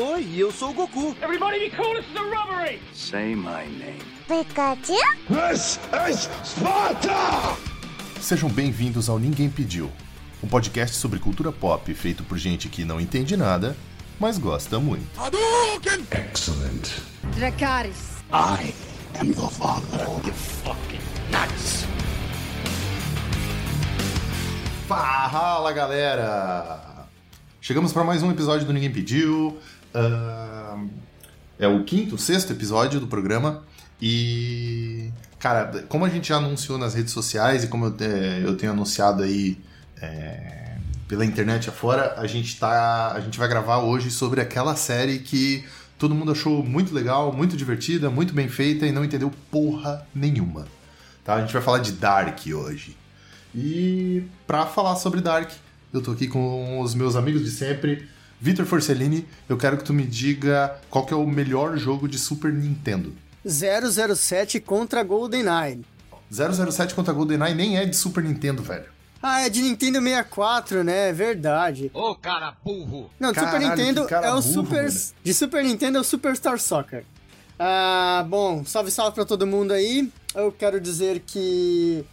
Oi, eu sou o Goku. Everybody be cool, this is a robbery! Say my name. Pikachu? This is Sparta! Sejam bem-vindos ao Ninguém Pediu, um podcast sobre cultura pop feito por gente que não entende nada, mas gosta muito. Hadouken! Excellent. Dracarys. I am your father. You fucking nuts! Fala galera! Chegamos para mais um episódio do Ninguém Pediu. É o quinto, sexto episódio do programa. E. Cara, como a gente já anunciou nas redes sociais e como eu, é, eu tenho anunciado aí é, pela internet afora, a gente, tá, a gente vai gravar hoje sobre aquela série que todo mundo achou muito legal, muito divertida, muito bem feita e não entendeu porra nenhuma. Tá? A gente vai falar de Dark hoje. E pra falar sobre Dark, eu tô aqui com os meus amigos de sempre. Vitor Forcellini, eu quero que tu me diga qual que é o melhor jogo de Super Nintendo. 007 contra GoldenEye. 007 contra GoldenEye nem é de Super Nintendo, velho. Ah, é de Nintendo 64, né? É verdade. Ô, cara burro! Não, de Super Caralho, Nintendo é o burro, Super. velho. De Super Nintendo é o Superstar Soccer. Ah, bom, salve salve pra todo mundo aí. Eu quero dizer que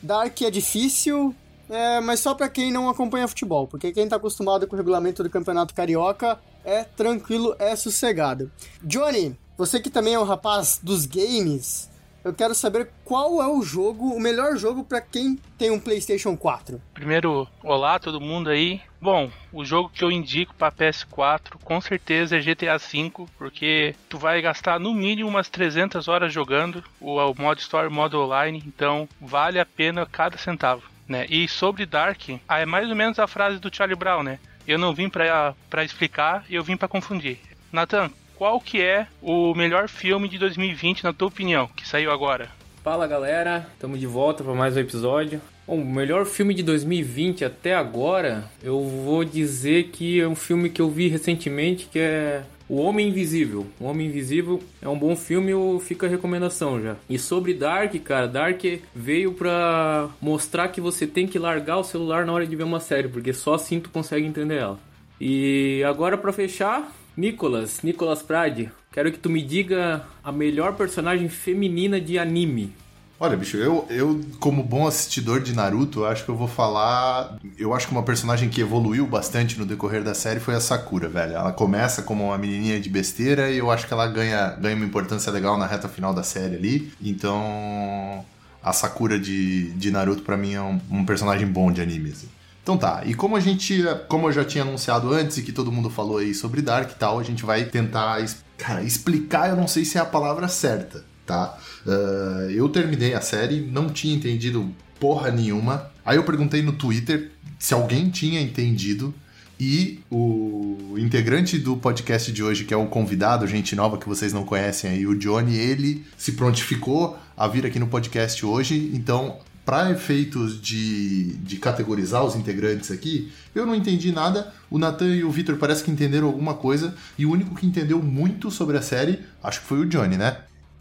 Dark é difícil, é, mas só pra quem não acompanha futebol, porque quem tá acostumado com o regulamento do Campeonato Carioca é tranquilo, é sossegado. Johnny, você que também é um rapaz dos games, eu quero saber qual é o jogo, o melhor jogo pra quem tem um PlayStation 4. Primeiro, olá todo mundo aí. Bom, o jogo que eu indico para PS4 com certeza é GTA V, porque tu vai gastar no mínimo umas 300 horas jogando o, o modo story, modo online, então vale a pena cada centavo, né? E sobre Dark, ah, é mais ou menos a frase do Charlie Brown, né? Eu não vim pra explicar, eu vim pra confundir. Nathan, qual que é o melhor filme de 2020 na tua opinião, que saiu agora? Fala galera, estamos de volta para mais um episódio. Bom, o melhor filme de 2020 até agora, eu vou dizer que é um filme que eu vi recentemente que é O Homem Invisível. O Homem Invisível é um bom filme, fica a recomendação já. E sobre Dark, cara, Dark veio pra mostrar que você tem que largar o celular na hora de ver uma série, porque só assim tu consegue entender ela. E agora pra fechar, Nicolas, Nicolas Prade, quero que tu me diga a melhor personagem feminina de anime. Olha, bicho, eu, eu, como bom assistidor de Naruto, acho que eu vou falar. Eu acho que uma personagem que evoluiu bastante no decorrer da série foi a Sakura, velho. Ela começa como uma menininha de besteira e eu acho que ela ganha, ganha uma importância legal na reta final da série ali. Então, a Sakura de, de Naruto, pra mim, é um, um personagem bom de anime. assim. Então tá, e como a gente, como eu já tinha anunciado antes e que todo mundo falou aí sobre Dark e tal, a gente vai tentar, cara, explicar, eu não sei se é a palavra certa, tá? Ah, eu terminei a série, não tinha entendido porra nenhuma. Aí eu perguntei no Twitter se alguém tinha entendido e o integrante do podcast de hoje, que é o convidado, gente nova que vocês não conhecem aí, o Johnny, ele se prontificou a vir aqui no podcast hoje. Então, para efeitos de, de categorizar os integrantes aqui, eu não entendi nada. O Nathan e o Victor parece que entenderam alguma coisa. E o único que entendeu muito sobre a série, acho que foi o Johnny, né?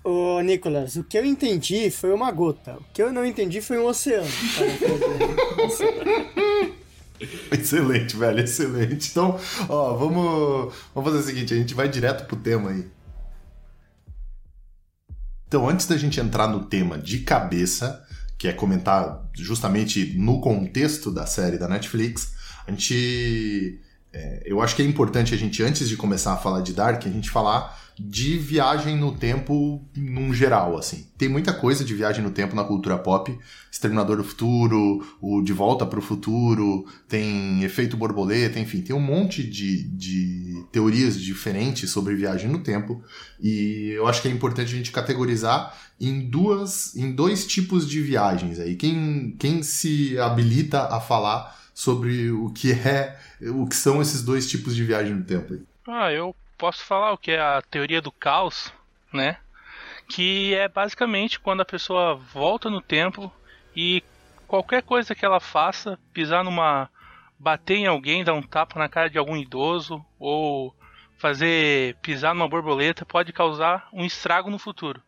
Ô, Nicolas, o que eu entendi foi uma gota. O que eu não entendi foi um oceano. Excelente, velho, excelente. Então, ó, vamos, vamos fazer o seguinte, a gente vai direto pro tema aí. Então, antes da gente entrar no tema de cabeça, que é comentar justamente no contexto da série da Netflix, a gente. é, eu acho que é importante a gente, antes de começar a falar de Dark, a gente falar de viagem no tempo num geral, assim. Tem muita coisa de viagem no tempo na cultura pop. Exterminador do Futuro, o De Volta para o Futuro, tem Efeito Borboleta, enfim, tem um monte de, de teorias diferentes sobre viagem no tempo. E eu acho que é importante a gente categorizar em duas, em dois tipos de viagens aí. Quem, quem se habilita a falar sobre o que é, o que são esses dois tipos de viagem no tempo aí? Ah, eu posso falar o que é a teoria do caos, né? Que é basicamente quando a pessoa volta no tempo e qualquer coisa que ela faça, pisar numa. bater em alguém, dar um tapa na cara de algum idoso, ou fazer pisar numa borboleta, pode causar um estrago no futuro.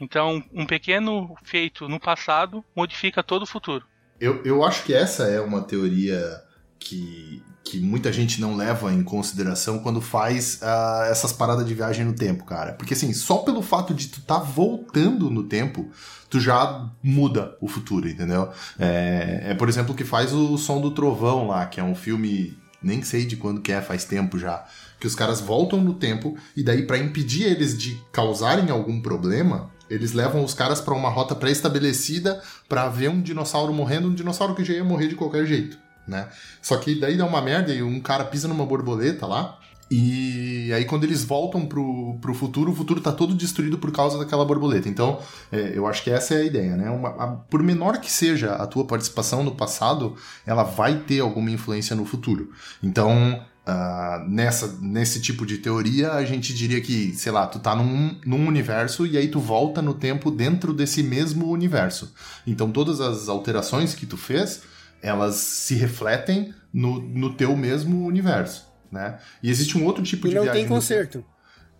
Então, um pequeno feito no passado modifica todo o futuro. Eu, eu acho que essa é uma teoria que, que muita gente não leva em consideração quando faz uh, essas paradas de viagem no tempo, cara. Porque assim, só pelo fato de tu tá voltando no tempo, tu já muda o futuro, entendeu? É, é, por exemplo, o que faz o Som do Trovão lá, que é um filme, nem sei de quando que é, faz tempo já, que os caras voltam no tempo e daí para impedir eles de causarem algum problema, eles levam os caras para uma rota pré-estabelecida para ver um dinossauro morrendo, um dinossauro que já ia morrer de qualquer jeito, né? Só que daí dá uma merda e um cara pisa numa borboleta lá, e aí, quando eles voltam pro, pro futuro, o futuro tá todo destruído por causa daquela borboleta. Então, é, eu acho que essa é a ideia, né? Uma, a, por menor que seja a tua participação no passado, ela vai ter alguma influência no futuro. Então, Uh, nessa, nesse tipo de teoria, a gente diria que, sei lá, tu tá num, num universo e aí tu volta no tempo dentro desse mesmo universo. Então todas as alterações que tu fez, elas se refletem no, no teu mesmo universo, né? E existe um outro tipo e de não viagem... tem conserto.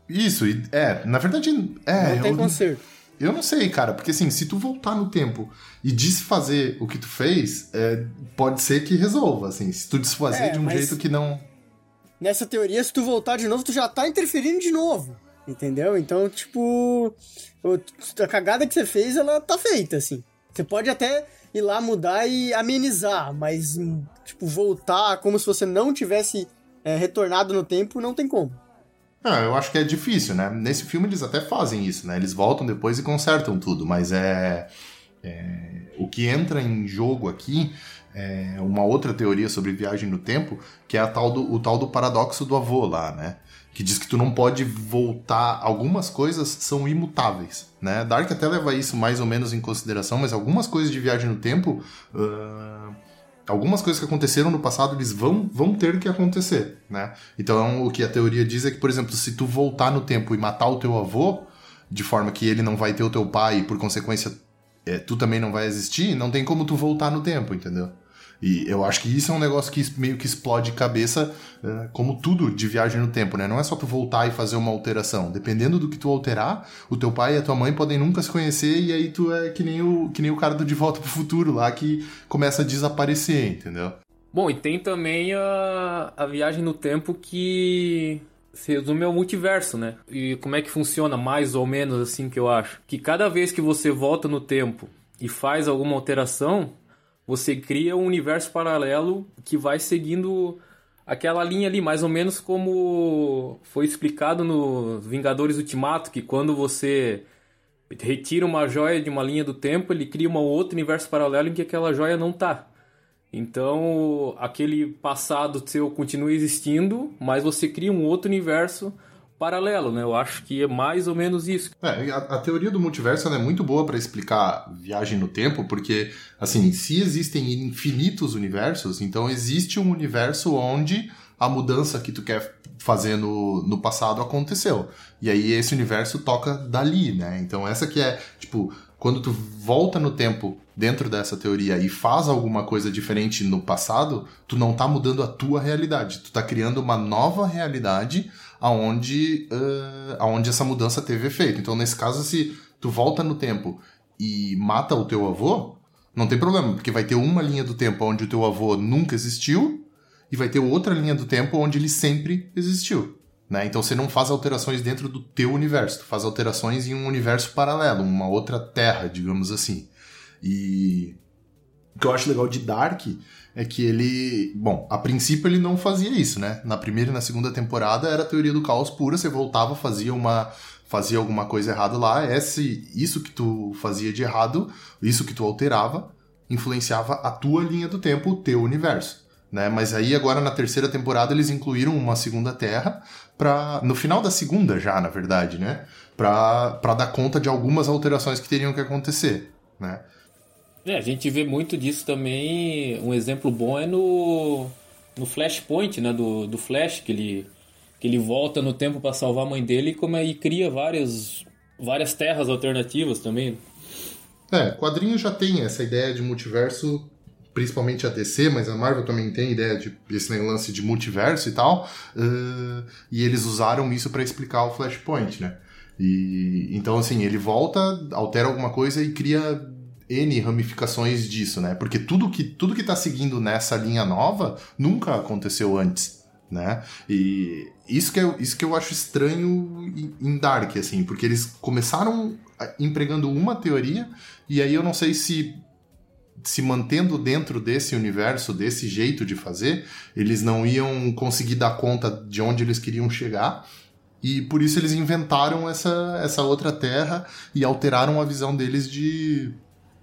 Isso, é, na verdade, é... Não tem eu, conserto. Eu não sei, cara, porque assim, se tu voltar no tempo e desfazer o que tu fez, é, pode ser que resolva, assim, se tu desfazer É, de um jeito que não... Nessa teoria, se tu voltar de novo, tu já tá interferindo de novo. Entendeu? Então, tipo. A cagada que você fez, ela tá feita, assim. Você pode até ir lá mudar e amenizar, mas, hum, tipo, voltar como se você não tivesse é, retornado no tempo, não tem como. Ah, eu acho que é difícil, né? Nesse filme eles até fazem isso, né? Eles voltam depois e consertam tudo, mas é, é- o que entra em jogo aqui é uma outra teoria sobre viagem no tempo, que é a tal do, o tal do paradoxo do avô lá, né? Que diz que tu não pode voltar. Algumas coisas são imutáveis, né? Dark até leva isso mais ou menos em consideração, mas algumas coisas de viagem no tempo. ah, algumas coisas que aconteceram no passado, eles vão, vão ter que acontecer, né? Então, o que a teoria diz é que, por exemplo, se tu voltar no tempo e matar o teu avô, de forma que ele não vai ter o teu pai e, por consequência, é, tu também não vai existir, não tem como tu voltar no tempo, entendeu? E eu acho que isso é um negócio que meio que explode cabeça, é, como tudo de viagem no tempo, né? Não é só tu voltar e fazer uma alteração. Dependendo do que tu alterar, o teu pai e a tua mãe podem nunca se conhecer e aí tu é que nem o, que nem o cara do De Volta pro Futuro lá que começa a desaparecer, entendeu? Bom, e tem também a, a viagem no tempo que se resume ao multiverso, né? E como é que funciona mais ou menos assim que eu acho? Que cada vez que você volta no tempo e faz alguma alteração, você cria um universo paralelo que vai seguindo aquela linha ali, mais ou menos como foi explicado no Vingadores Ultimato, que quando você retira uma joia de uma linha do tempo, ele cria um outro universo paralelo em que aquela joia não tá. Então, aquele passado seu continua existindo, mas você cria um outro universo paralelo, né? Eu acho que é mais ou menos isso. É, a, a teoria do multiverso é muito boa para explicar viagem no tempo, porque, assim, se existem infinitos universos, então existe um universo onde a mudança que tu quer fazer no, no passado aconteceu. E aí esse universo toca dali, né? Então essa que é, tipo, quando tu volta no tempo dentro dessa teoria e faz alguma coisa diferente no passado, tu não tá mudando a tua realidade, tu tá criando uma nova realidade aonde, uh, aonde essa mudança teve efeito. Então, nesse caso, se tu volta no tempo e mata o teu avô, não tem problema, porque vai ter uma linha do tempo onde o teu avô nunca existiu e vai ter outra linha do tempo onde ele sempre existiu. Né? Então você não faz alterações dentro do teu universo, tu faz alterações em um universo paralelo, uma outra terra, digamos assim. E o que eu acho legal de Dark é que ele. Bom, a princípio ele não fazia isso, né? Na primeira e na segunda temporada era a teoria do caos pura, você voltava, fazia uma. fazia alguma coisa errada lá, esse, isso que tu fazia de errado, isso que tu alterava, influenciava a tua linha do tempo, o teu universo. Né? Mas aí agora na terceira temporada eles incluíram uma segunda terra para no final da segunda já, na verdade, né? Pra dar conta de algumas alterações que teriam que acontecer, né? É, a gente vê muito disso também. Um exemplo bom é no, no Flashpoint, né? Do, do Flash, que ele, que ele volta no tempo para salvar a mãe dele e, como é, e cria várias, várias terras alternativas também. É, quadrinho já tem essa ideia de multiverso, principalmente a DC, mas a Marvel também tem ideia de esse lance de multiverso e tal. uh, e eles usaram isso para explicar o Flashpoint, né? E então assim, ele volta, altera alguma coisa e cria N ramificações disso, né? Porque tudo que, tudo que tá seguindo nessa linha nova nunca aconteceu antes, né? E isso que, eu, isso que eu acho estranho em Dark, assim, porque eles começaram empregando uma teoria, e aí eu não sei se se mantendo dentro desse universo, desse jeito de fazer, eles não iam conseguir dar conta de onde eles queriam chegar. E por isso eles inventaram essa, essa outra terra e alteraram a visão deles de,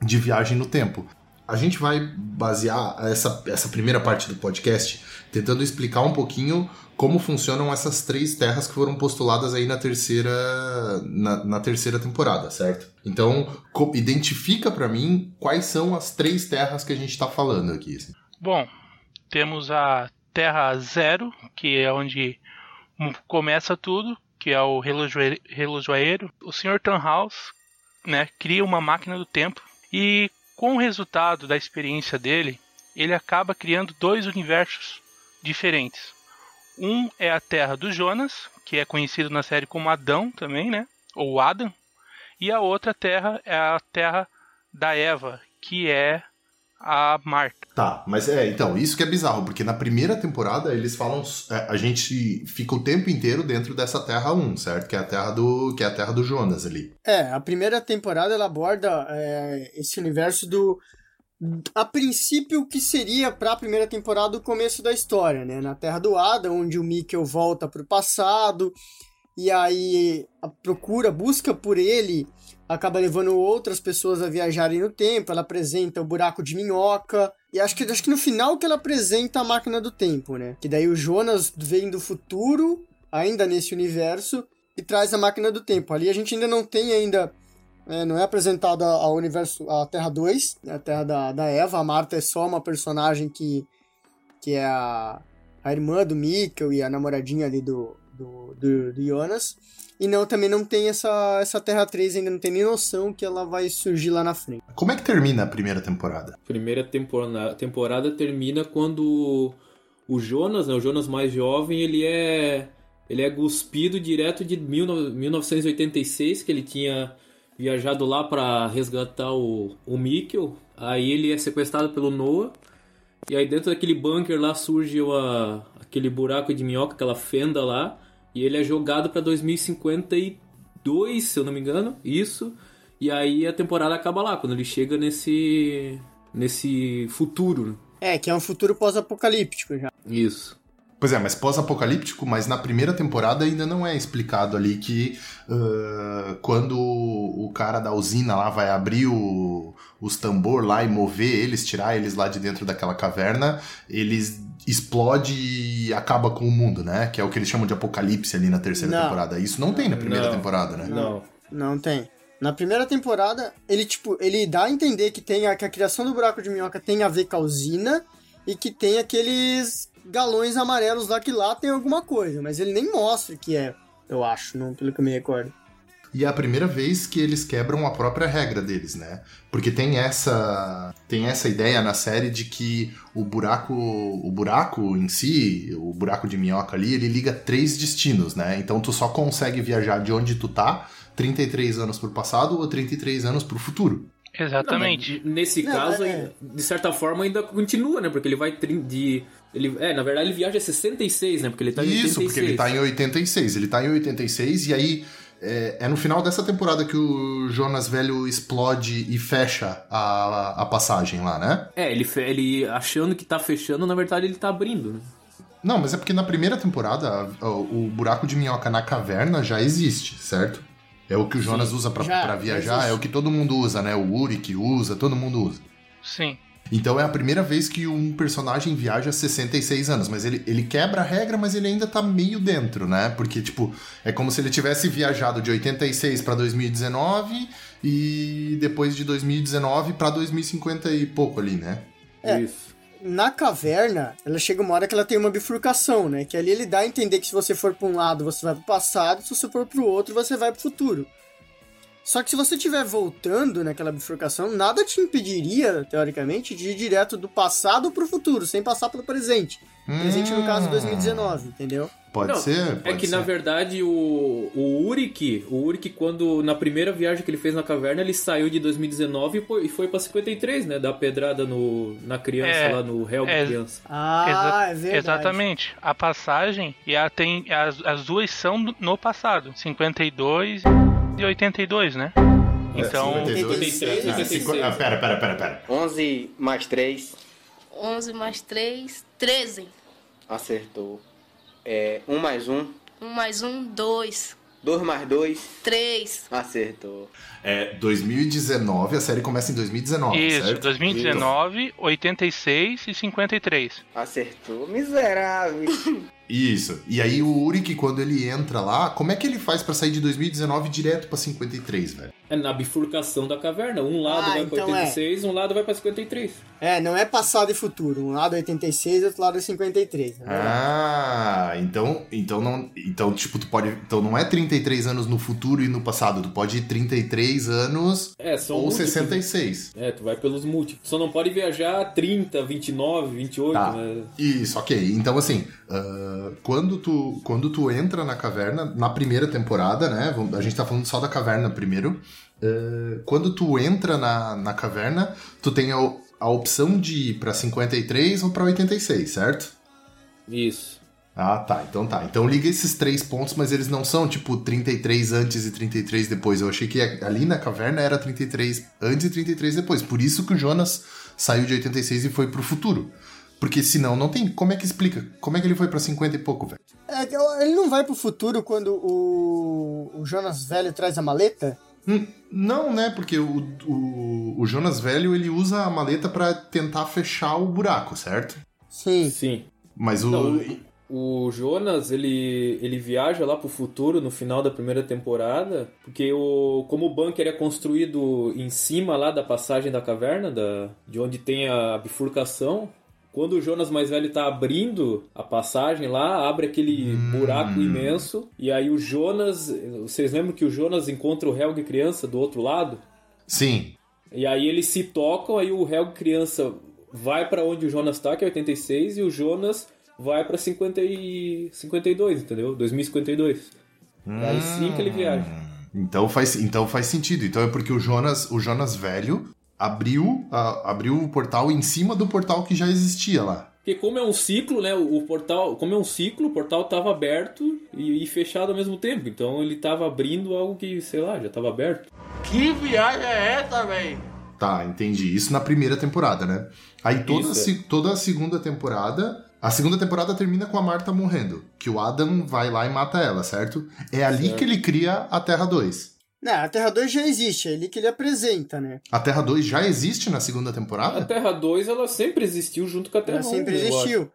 de viagem no tempo. A gente vai basear essa, essa primeira parte do podcast tentando explicar um pouquinho como funcionam essas três terras que foram postuladas aí na terceira na, na terceira temporada, certo? Então, identifica para mim quais são as três terras que a gente está falando aqui. Assim. Bom, temos a Terra Zero, que é onde começa tudo, que é o relojoeiro. O Sr. Tannhaus, né, cria uma máquina do tempo e com o resultado da experiência dele, ele acaba criando dois universos diferentes. Um é a Terra do Jonas, que é conhecido na série como Adão também, né? Ou Adam. E a outra Terra é a Terra da Eva, que é a Marta. Tá, mas é, então, isso que é bizarro, porque na primeira temporada eles falam. É, a gente fica o tempo inteiro dentro dessa Terra 1, certo? Que é a Terra do, que é a terra do Jonas ali. É, a primeira temporada ela aborda é, esse universo do a princípio o que seria para a primeira temporada o começo da história, né? Na Terra do Adam, onde o Mikkel volta para o passado e aí a procura, busca por ele, acaba levando outras pessoas a viajarem no tempo. Ela apresenta o buraco de minhoca e acho que acho que no final que ela apresenta a máquina do tempo, né? Que daí o Jonas vem do futuro, ainda nesse universo, e traz a máquina do tempo. Ali a gente ainda não tem ainda é, não é apresentada ao universo, a Terra 2, né, a Terra da, da Eva. A Marta é só uma personagem que, que é a, a irmã do Mikkel e a namoradinha ali do, do, do, do Jonas. E não, também não tem essa, essa Terra 3, ainda não tem nem noção que ela vai surgir lá na frente. Como é que termina a primeira temporada? Primeira temporada, temporada termina quando o Jonas, né, o Jonas mais jovem, ele é ele é cuspido direto de 1986, que ele tinha viajado lá para resgatar o, o Mikkel. Aí ele é sequestrado pelo Noah. E aí dentro daquele bunker lá surge uma, aquele buraco de minhoca, aquela fenda lá. E ele é jogado para 2052, se eu não me engano. Isso. E aí a temporada acaba lá, quando ele chega nesse. nesse futuro. É, que é um futuro pós-apocalíptico já. Isso. Pois é, mas pós-apocalíptico, mas na primeira temporada ainda não é explicado ali que uh, quando o cara da usina lá vai abrir o, os tambor lá e mover eles, tirar eles lá de dentro daquela caverna, eles explode e acaba com o mundo, né? Que é o que eles chamam de apocalipse ali na terceira não. temporada. Isso não tem na primeira não. temporada, né? Não. Não tem. Na primeira temporada, ele tipo, ele dá a entender que tem a, que a criação do buraco de minhoca tem a ver com a usina e que tem aqueles galões amarelos lá que lá tem alguma coisa, mas ele nem mostra que é, eu acho, não, pelo que eu me recordo. E é a primeira vez que eles quebram a própria regra deles, né? Porque tem essa tem essa ideia na série de que o buraco o buraco em si, o buraco de minhoca ali, ele liga três destinos, né? Então tu só consegue viajar de onde tu tá 33 anos pro passado ou 33 anos pro futuro. Exatamente. Não, nesse não, caso, é... de certa forma, ainda continua, né? Porque ele vai de. Ele, é, na verdade, ele viaja 66, né? Porque ele tá em Isso, 86. porque ele tá em 86. Ele tá em 86 e aí. É, é, no final dessa temporada que o Jonas Velho explode e fecha a, a passagem lá, né? É, ele, ele achando que tá fechando, na verdade ele tá abrindo, né? Não, mas é porque na primeira temporada o buraco de minhoca na caverna já existe, certo? É o que o Jonas Sim, usa para viajar, existe. é o que todo mundo usa, né? O Uri que usa, todo mundo usa. Sim. Então é a primeira vez que um personagem viaja 66 anos, mas ele, ele quebra a regra, mas ele ainda tá meio dentro, né? Porque, tipo, é como se ele tivesse viajado de 86 para 2019 e depois de 2019 para 2050 e pouco ali, né? É. Isso na caverna, ela chega uma hora que ela tem uma bifurcação, né? Que ali ele dá a entender que se você for para um lado, você vai pro passado, se você for pro outro, você vai pro futuro. Só que se você estiver voltando naquela bifurcação, nada te impediria, teoricamente, de ir direto do passado pro futuro, sem passar pelo presente. Presente no caso 2019, entendeu? Pode Não, ser? é pode que ser. na verdade o, o Uric, o Uric quando na primeira viagem que ele fez na caverna, ele saiu de 2019 e foi, e foi pra 53, né? Dar pedrada no, na criança É, lá no Helg é. criança. Ah, Exa- é verdade. Exatamente. A passagem e a tem as, as duas são no passado, 52 e 82, né? Então, 52. 83, Ah, 86. cinqu- ah, pera, pera, pera, pera. 11 mais 3, 11 mais 3, 13. acertou. É, 1 mais 1, 1 mais 1, 2. 2 mais 2, 3. acertou. É 2019, a série começa em 2019, isso, certo? 2019, 86 e 53. Acertou, miserável. Isso. E aí o Uric, quando ele entra lá, como é que ele faz pra sair de 2019 direto pra 53, velho? É na bifurcação da caverna. Um lado Ah, vai pra então é. 86, um lado vai pra 53. É, não é passado e futuro. Um lado é 86 e outro lado é 53. Né? Ah, então, então não, então tipo tu pode, então não é 33 anos no futuro e no passado, tu pode ir 33 anos É, são ou múltiplos. 66. É, tu vai pelos múltiplos. Só não pode viajar 30, 29, 28, Tá. né? Isso, ok. Então, assim, ah, quando, tu, quando tu entra na caverna, na primeira temporada, né? A gente tá falando só da caverna primeiro. ah, quando tu entra na, na caverna, tu tem a, a opção de ir pra 53 ou pra 86, certo? Isso. Ah, tá. Então tá. Então liga esses três pontos, mas eles não são tipo 33 antes e 33 depois. Eu achei que ali na caverna era 33 antes e 33 depois. Por isso que o Jonas saiu de 86 e foi pro futuro. Porque senão não tem. Como é que explica? Como é que ele foi pra 50 e pouco, velho? É que ele não vai pro futuro quando o, o Jonas velho traz a maleta? Hum, não, né? Porque o, o, o Jonas velho ele usa a maleta pra tentar fechar o buraco, certo? Sim. Sim. Mas o. Não, o, Jonas, ele, ele viaja lá pro futuro no final da primeira temporada, porque o, como o bunker é construído em cima lá da passagem da caverna, da, de onde tem a bifurcação, quando o Jonas mais velho tá abrindo a passagem lá, abre aquele buraco imenso, e aí o Jonas, vocês lembram que o Jonas encontra o Helg criança do outro lado? Sim. E aí eles se tocam, aí o Helg criança vai pra onde o Jonas tá, que é 86, e o Jonas vai pra 50 e... 52, entendeu? 2052. É aí sim que ele viaja. Então faz, então faz sentido. Então é porque o Jonas, o Jonas velho abriu, a- abriu o portal em cima do portal que já existia lá. Porque como é um ciclo, né? O portal, como é um ciclo, o portal tava aberto e, e fechado ao mesmo tempo. Então ele tava abrindo algo que, sei lá, já tava aberto. Que viagem é essa, velho? Tá, entendi. Isso na primeira temporada, né? Aí toda, Isso, é. toda a segunda temporada. A segunda temporada termina com a Marta morrendo. Que o Adam vai lá e mata ela, certo? É ali Certo. que ele cria a Terra 2. Não, a Terra 2 já existe, é ali que ele apresenta, né? A Terra 2 já existe na segunda A temporada? Terra 2, ela sempre existiu junto com a Terra Ela 1. sempre eu acho. existiu.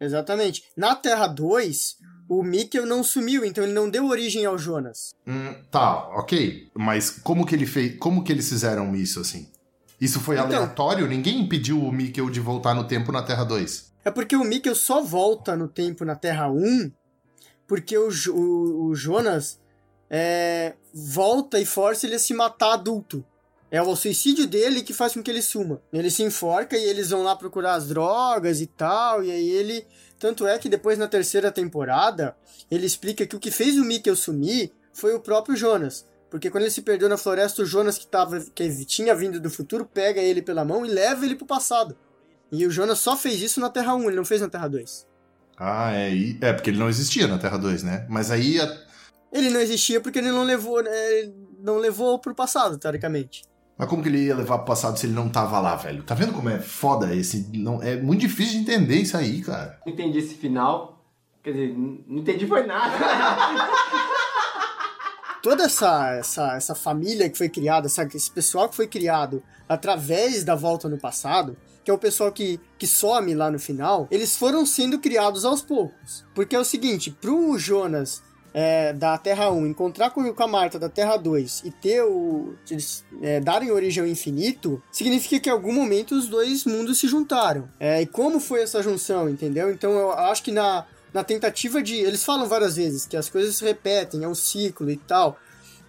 Exatamente. Na Terra 2, o Mikkel não sumiu, então ele não deu origem ao Jonas. Hum, tá, ok. Mas como que ele fez. Como que eles fizeram isso assim? Isso foi Então- aleatório? Ninguém impediu o Mikkel de voltar no tempo na Terra 2. É porque o Mikkel só volta no tempo na Terra 1 porque o, o, o Jonas é, volta e força ele a se matar adulto. É o suicídio dele que faz com que ele suma. Ele se enforca e eles vão lá procurar as drogas e tal, e aí ele... Tanto é que depois na terceira temporada, ele explica que o que fez o Mikkel sumir foi o próprio Jonas. Porque quando ele se perdeu na floresta, o Jonas que, tava, que tinha vindo do futuro pega ele pela mão e leva ele pro passado. E o Jonas só fez isso na Terra 1, ele não fez na Terra 2. Ah, é. e- É, porque ele não existia na Terra 2, né? Mas aí. a- Ele não existia porque ele não levou, né, não levou pro passado, teoricamente. Mas como que ele ia levar pro passado se ele não tava lá, velho? Tá vendo como é foda esse. Não, é muito difícil de entender isso aí, cara. Não entendi esse final. Quer dizer, não entendi foi nada. Toda essa, essa, essa família que foi criada, essa- esse pessoal que foi criado através da volta no passado, que é o pessoal que, que some lá no final, eles foram sendo criados aos poucos. Porque é o seguinte, pro Jonas é, da Terra 1 encontrar com, a Marta da Terra 2 e ter o. Eles é, darem origem ao infinito, significa que em algum momento os dois mundos se juntaram. É, e como foi essa junção, entendeu? Então eu acho que na, na tentativa de. Eles falam várias vezes que as coisas se repetem, é um ciclo e tal.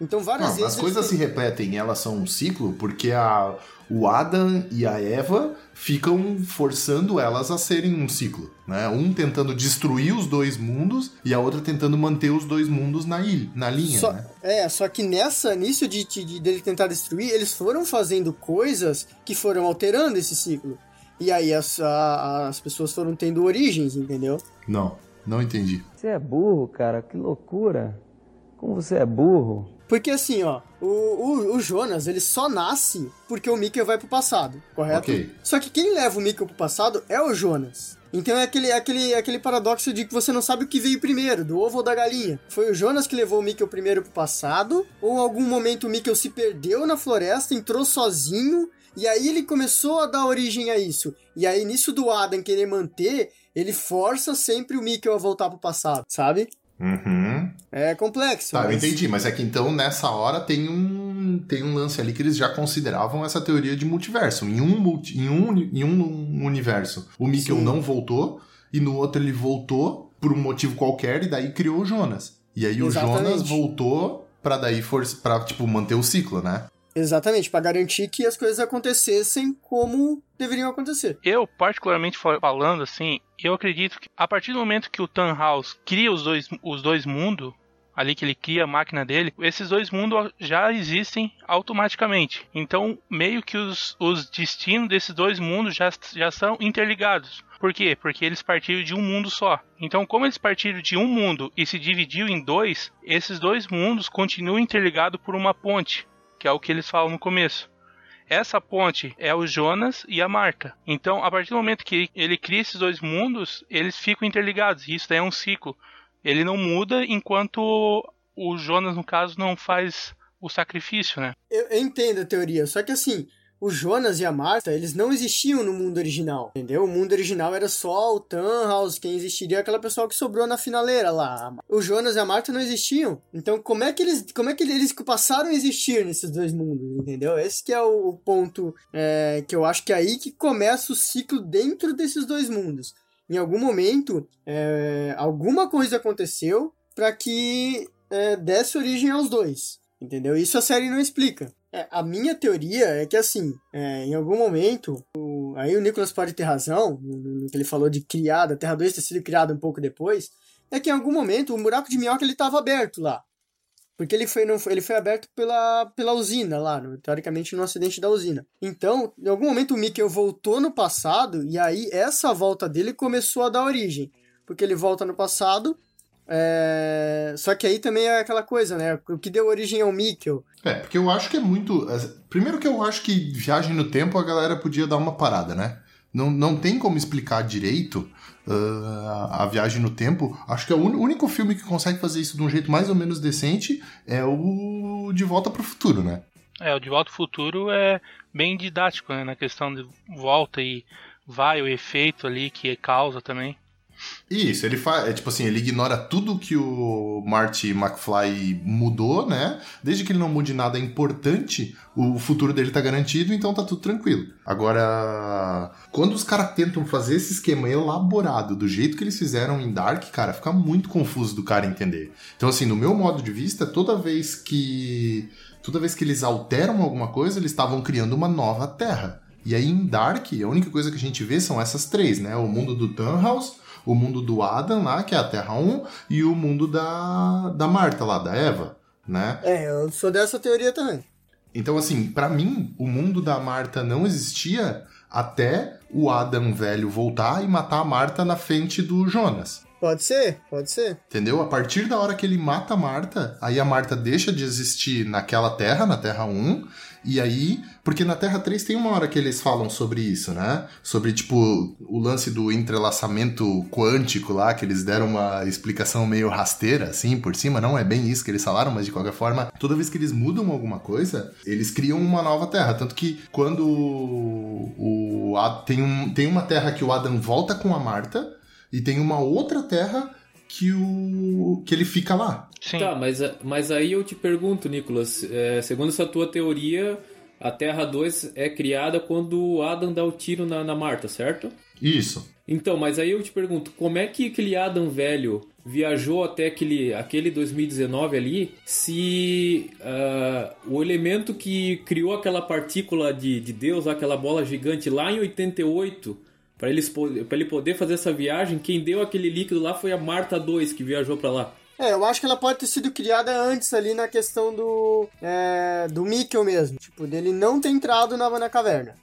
Então várias Não, vezes. as coisas se repetem e elas são um ciclo porque a, o Adam e a Eva ficam forçando elas a serem um ciclo, né? Um tentando destruir os dois mundos e a outra tentando manter os dois mundos na ilha, na linha, Só- né? É, só que nessa, nisso de, de, de dele tentar destruir, eles foram fazendo coisas que foram alterando esse ciclo. E aí as, a- as pessoas foram tendo origens, entendeu? Não, não entendi. Você é burro, cara, que loucura. Como você é burro. Porque assim, ó, o, o, o Jonas, ele só nasce porque o Mikkel vai pro passado, correto? Ok. Só que quem leva o Mikkel pro passado é o Jonas. Então é aquele, aquele, aquele paradoxo de que você não sabe o que veio primeiro, do ovo ou da galinha. Foi o Jonas que levou o Mikkel primeiro pro passado, ou em algum momento o Mikkel se perdeu na floresta, entrou sozinho, e aí ele começou a dar origem a isso. E aí nisso do Adam querer manter, ele força sempre o Mikkel a voltar pro passado, sabe? Uhum. É complexo. Tá, eu mas- entendi, mas é que então nessa hora tem um, tem um lance ali que eles já consideravam essa teoria de multiverso. Em um, multi- em um, em um universo, o Mikkel Sim. não voltou, e no outro ele voltou por um motivo qualquer, e daí criou o Jonas. E aí o Exatamente. Jonas voltou pra daí for, pra, tipo, manter o ciclo, né? Exatamente, pra garantir que as coisas acontecessem como deveriam acontecer. Eu, particularmente fa- falando assim, eu acredito que a partir do momento que o Tannhaus cria os dois, os dois mundos, ali que ele cria a máquina dele, esses dois mundos já existem automaticamente. Então, meio que os, os destinos desses dois mundos já, já são interligados. Por quê? Porque eles partiram de um mundo só. Então, como eles partiram de um mundo e se dividiu em dois, esses dois mundos continuam interligados por uma ponte, que é o que eles falam no começo. Essa ponte é o Jonas e a Marta. Então, a partir do momento que ele cria esses dois mundos, eles ficam interligados. E isso daí é um ciclo. Ele não muda enquanto o Jonas, no caso, não faz o sacrifício, né? Eu, eu entendo a teoria, só que assim, o Jonas e a Marta, eles não existiam no mundo original, entendeu? O mundo original era só o Tannhaus, quem existiria é aquela pessoa que sobrou na finaleira lá. O Jonas e a Marta não existiam. Então, como é que eles, como é que eles passaram a existir nesses dois mundos, entendeu? Esse que é o, o ponto é, que eu acho que é aí que começa o ciclo dentro desses dois mundos. Em algum momento, é, alguma coisa aconteceu para que é, desse origem aos dois. Entendeu? Isso a série não explica. É, a minha teoria é que, assim, é, em algum momento, o- aí o Nicolas pode ter razão, no, que ele falou de criar, da Terra 2 ter sido criada um pouco depois, é que em algum momento o buraco de minhoca ele estava aberto lá. Porque ele foi, não ele foi aberto pela, pela usina lá, no- teoricamente no acidente da usina. Então, em algum momento o Mikkel voltou no passado, e aí essa volta dele começou a dar origem. Porque ele volta no passado, é, só que aí também é aquela coisa, né? O que deu origem ao Mikkel. É, porque eu acho que é muito. Primeiro que eu acho que viagem no tempo a galera podia dar uma parada, né? Não, não tem como explicar direito ah, a viagem no tempo. Acho que é o único filme que consegue fazer isso de um jeito mais ou menos decente é o De Volta para o Futuro, né? É, o De Volta ao Futuro é bem didático, né? Na questão de volta e vai o efeito ali que causa também. Isso, ele faz. É, tipo assim, ele ignora tudo que o Marty McFly mudou, né? Desde que ele não mude nada importante, o futuro dele tá garantido, então tá tudo tranquilo. Agora, quando os caras tentam fazer esse esquema elaborado do jeito que eles fizeram em Dark, cara, fica muito confuso do cara entender. Então, assim, no meu modo de vista, toda vez que. Toda vez que eles alteram alguma coisa, eles estavam criando uma nova terra. E aí em Dark, a única coisa que a gente vê são essas três, né? O mundo do Tannhaus, o mundo do Adam lá, que é a Terra 1, e o mundo da, da Marta lá, da Eva, né? É, eu sou dessa teoria também. Então, assim, pra mim, o mundo da Marta não existia até o Adam velho voltar e matar a Marta na frente do Jonas. Pode ser, pode ser. Entendeu? A partir da hora que ele mata a Marta, aí a Marta deixa de existir naquela terra, na Terra 1, e aí. Porque na Terra 3 tem uma hora que eles falam sobre isso, né? Sobre, tipo, o lance do entrelaçamento quântico lá, que eles deram uma explicação meio rasteira, assim, por cima. Não é bem isso que eles falaram, mas de qualquer forma, toda vez que eles mudam alguma coisa, eles criam uma nova Terra. Tanto que quando o. o tem, um, tem uma Terra que o Adam volta com a Marta. E tem uma outra terra que o que ele fica lá. Sim. Tá, mas, mas aí eu te pergunto, Nicolas, é, segundo essa tua teoria, a Terra 2 é criada quando o Adam dá o tiro na, na Marta, certo? Isso. Então, mas aí eu te pergunto, como é que aquele Adam velho viajou até aquele, aquele 2019 ali, se uh, o elemento que criou aquela partícula de, de Deus, aquela bola gigante lá em 88, para ele poder fazer essa viagem, quem deu aquele líquido lá foi a Marta 2 que viajou para lá. É, eu acho que ela pode ter sido criada antes ali na questão do. É, do Mikkel mesmo. Tipo, dele não ter entrado na, na caverna.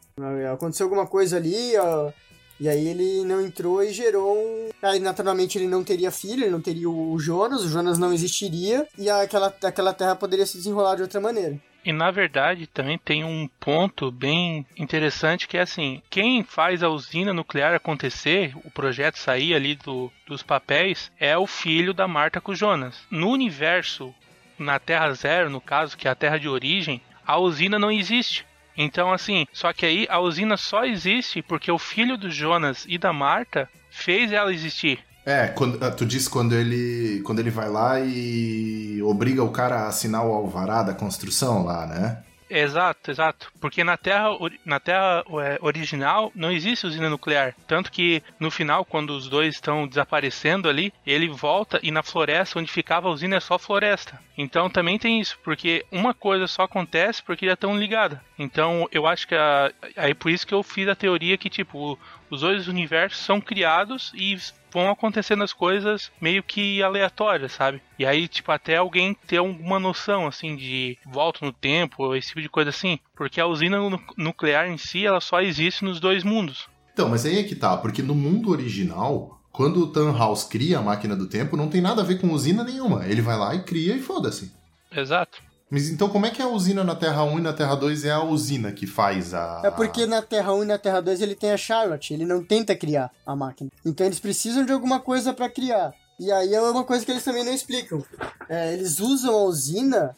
Aconteceu alguma coisa ali, ó, e aí ele não entrou e gerou um. Aí naturalmente ele não teria filho, ele não teria o Jonas, o Jonas não existiria, e aquela, aquela terra poderia se desenrolar de outra maneira. E na verdade também tem um ponto bem interessante que é assim: quem faz a usina nuclear acontecer, o projeto sair ali do, dos papéis, é o filho da Marta com o Jonas. No universo, na Terra Zero, no caso, que é a Terra de origem, a usina não existe. Então, assim, só que aí a usina só existe porque o filho do Jonas e da Marta fez ela existir. É, quando, ah, tu disse quando ele, quando ele vai lá e obriga o cara a assinar o alvará da construção lá, né? Exato, exato. Porque na Terra, na terra é, original não existe usina nuclear. Tanto que no final, quando os dois estão desaparecendo ali, ele volta e na floresta onde ficava a usina é só floresta. Então também tem isso, porque uma coisa só acontece porque já estão ligadas. Então eu acho que é aí por isso que eu fiz a teoria que tipo os dois universos são criados e vão acontecendo as coisas meio que aleatórias, sabe? E aí, tipo, até alguém ter alguma noção, assim, de volta no tempo, esse tipo de coisa assim. Porque a usina nuclear em si, ela só existe nos dois mundos. Então, mas aí é que tá, porque no mundo original, quando o Tannhaus cria a máquina do tempo, não tem nada a ver com usina nenhuma. Ele vai lá e cria e foda-se. Exato. Mas então como é que a usina na Terra 1 e na Terra 2 é a usina que faz a. É porque na Terra 1 e na Terra 2 ele tem a Charlotte, ele não tenta criar a máquina. Então eles precisam de alguma coisa para criar. E aí é uma coisa que eles também não explicam. É, eles usam a usina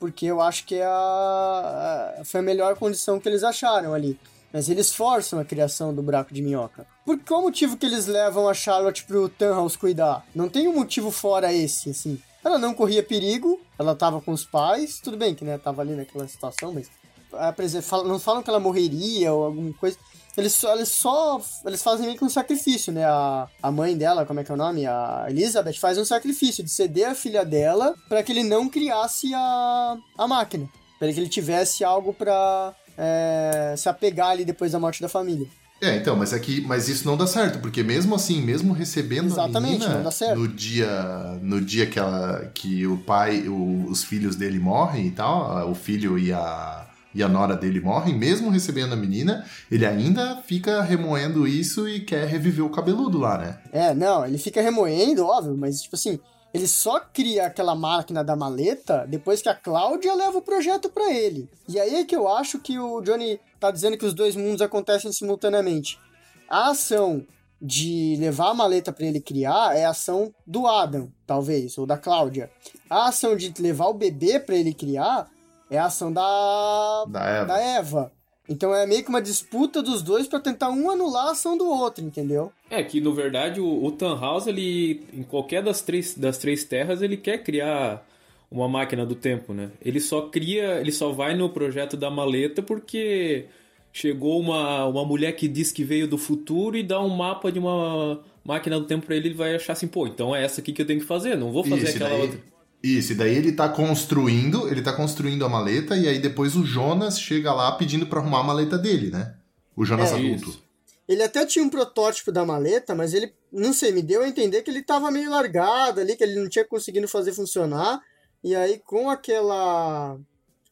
porque eu acho que é a, a, foi a melhor condição que eles acharam ali. Mas eles forçam a criação do buraco de minhoca. Por qual motivo que eles levam a Charlotte pro Tannhaus cuidar? Não tem um motivo fora esse, assim. Ela não corria perigo, ela tava com os pais, tudo bem que, né, tava ali naquela situação, mas não falam que ela morreria ou alguma coisa. Eles só, eles só eles fazem meio que um sacrifício, né? A, a mãe dela, como é que é o nome? A Elizabeth faz um sacrifício de ceder a filha dela para que ele não criasse a, a máquina, para que ele tivesse algo para é, se apegar ali depois da morte da família. É, então, mas aqui, é mas isso não dá certo, porque mesmo assim, mesmo recebendo Exatamente, a menina, no dia no dia que ela que o pai, o, os filhos dele morrem e tal, o filho e a e a nora dele morrem, mesmo recebendo a menina, ele ainda fica remoendo isso e quer reviver o cabeludo lá, né? É, não, ele fica remoendo, óbvio, mas tipo assim, ele só cria aquela máquina da maleta depois que a Cláudia leva o projeto para ele. E aí é que eu acho que o Johnny tá dizendo que os dois mundos acontecem simultaneamente. A ação de levar a maleta para ele criar é a ação do Adam, talvez, ou da Cláudia. A ação de levar o bebê para ele criar é a ação da da Eva. da Eva. Então é meio que uma disputa dos dois para tentar um anular a ação do outro, entendeu? É que, na verdade, o, o Tannhaus, ele, em qualquer das três, das três terras, ele quer criar uma máquina do tempo, né? Ele só cria, ele só vai no projeto da maleta porque chegou uma, uma mulher que diz que veio do futuro e dá um mapa de uma máquina do tempo para ele, ele vai achar assim, pô, então é essa aqui que eu tenho que fazer, não vou fazer Isso, aquela daí, outra. Isso, e daí ele tá construindo, ele tá construindo a maleta e aí depois o Jonas chega lá pedindo para arrumar a maleta dele, né? O Jonas É, adulto. isso. Ele até tinha um protótipo da maleta, mas ele, não sei, me deu a entender que ele tava meio largado ali, que ele não tinha conseguido fazer funcionar. E aí, com aquela.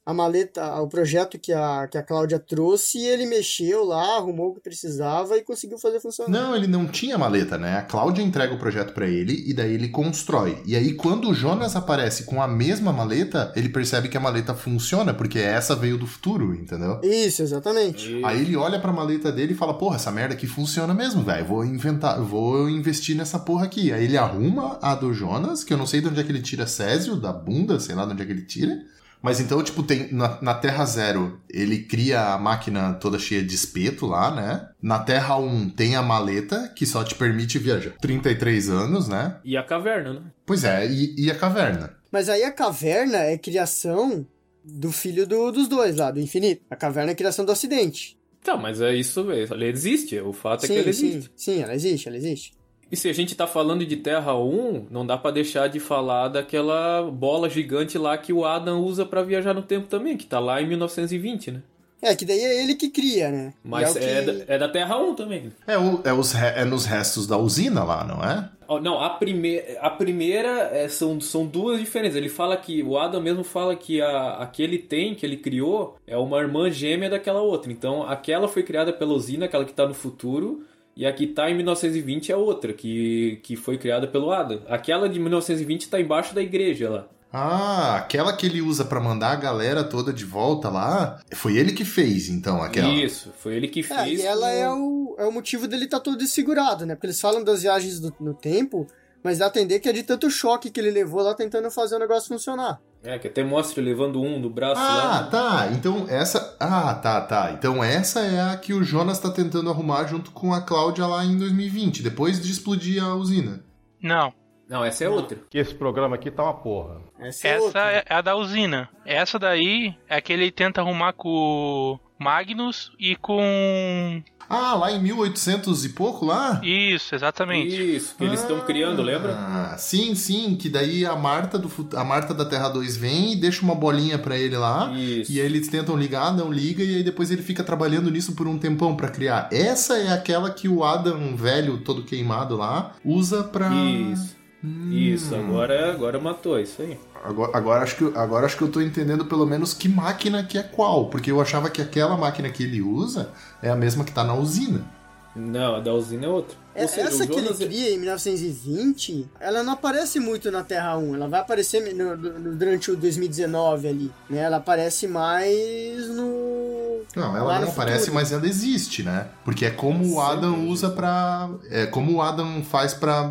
A maleta, o projeto que a, que a Cláudia trouxe, ele mexeu lá, arrumou o que precisava e conseguiu fazer funcionar. Não, ele não tinha maleta, né? A Cláudia entrega o projeto para ele e daí ele constrói. E aí quando o Jonas aparece com a mesma maleta, ele percebe que a maleta funciona porque essa veio do futuro, entendeu? Isso, exatamente. Aí ele olha pra maleta dele e fala: Porra, essa merda aqui funciona mesmo, velho. Vou inventar, vou investir nessa porra aqui. Aí ele arruma a do Jonas, que eu não sei de onde é que ele tira Césio, da bunda, sei lá de onde é que ele tira. Mas então, tipo, tem na, na Terra Zero, ele cria a máquina toda cheia de espeto lá, né? Na Terra 1 tem a maleta, que só te permite viajar 33 anos, né? E a caverna, né? Pois é, e, e a caverna. Mas aí a caverna é criação do filho do- dos dois lá, do infinito. A caverna é criação do acidente. Tá, mas é isso, ela existe. O fato é que sim, ela sim, existe. sim, ela existe, ela existe. E se a gente tá falando de Terra 1, não dá pra deixar de falar daquela bola gigante lá que o Adam usa pra viajar no tempo também, que tá lá em 1920, né? É, que daí é ele que cria, né? E Mas que- é, da, é da Terra 1 também. É, o- é, os re- é nos restos da usina lá, não é? Ó, Não, a, prime a primeira é, são, são duas diferentes. Ele fala que, o Adam mesmo fala que a, a que ele tem, que ele criou, é uma irmã gêmea daquela outra. Então, aquela foi criada pela usina, aquela que tá no futuro, e a que tá em 1920 é outra, que, que foi criada pelo Adam. Aquela de 1920 tá embaixo da igreja lá. Ah, aquela que ele usa pra mandar a galera toda de volta lá, foi ele que fez, então, aquela. Isso, foi ele que É, fez. e ela com- é o, é o motivo dele estar todo desfigurado, né? Porque eles falam das viagens do- no tempo, mas dá a entender que é de tanto choque que ele levou lá tentando fazer o negócio funcionar. É, que até mostra ele levando um do braço Ah, lá. tá. Então essa. Ah, tá, tá. Então essa é a que o Jonas tá tentando arrumar junto com a Cláudia lá em 2020, depois de explodir a usina. Não. Não, essa é outra. Que esse programa aqui tá uma porra. Essa é Essa outra. é a da usina. Essa daí é a que ele tenta arrumar com o Magnus e com. Ah, lá em 1800 e pouco lá? Isso, exatamente. Isso, que eles estão criando, lembra? Ah, sim, sim, que daí a Marta do a Marta da Terra 2 vem e deixa uma bolinha pra ele lá. Isso. E aí eles tentam ligar, não liga e aí depois ele fica trabalhando nisso por um tempão pra criar. Essa é aquela que o Adam velho todo queimado lá usa pra Isso. Hum. Isso, agora, agora matou, isso aí. Agora, agora, acho que, agora acho que eu tô entendendo pelo menos que máquina que é qual, porque eu achava que aquela máquina que ele usa é a mesma que tá na usina. Não, a da usina é outra. É, seja, essa que ele Jonas- cria em 1920, ela não aparece muito na Terra 1. Ela vai aparecer no- no- durante o 2019 ali, né? Ela aparece mais no... Não, ela não aparece, futuro. mas ela existe, né? Porque é como o Adam usa pra. É como o Adam faz pra,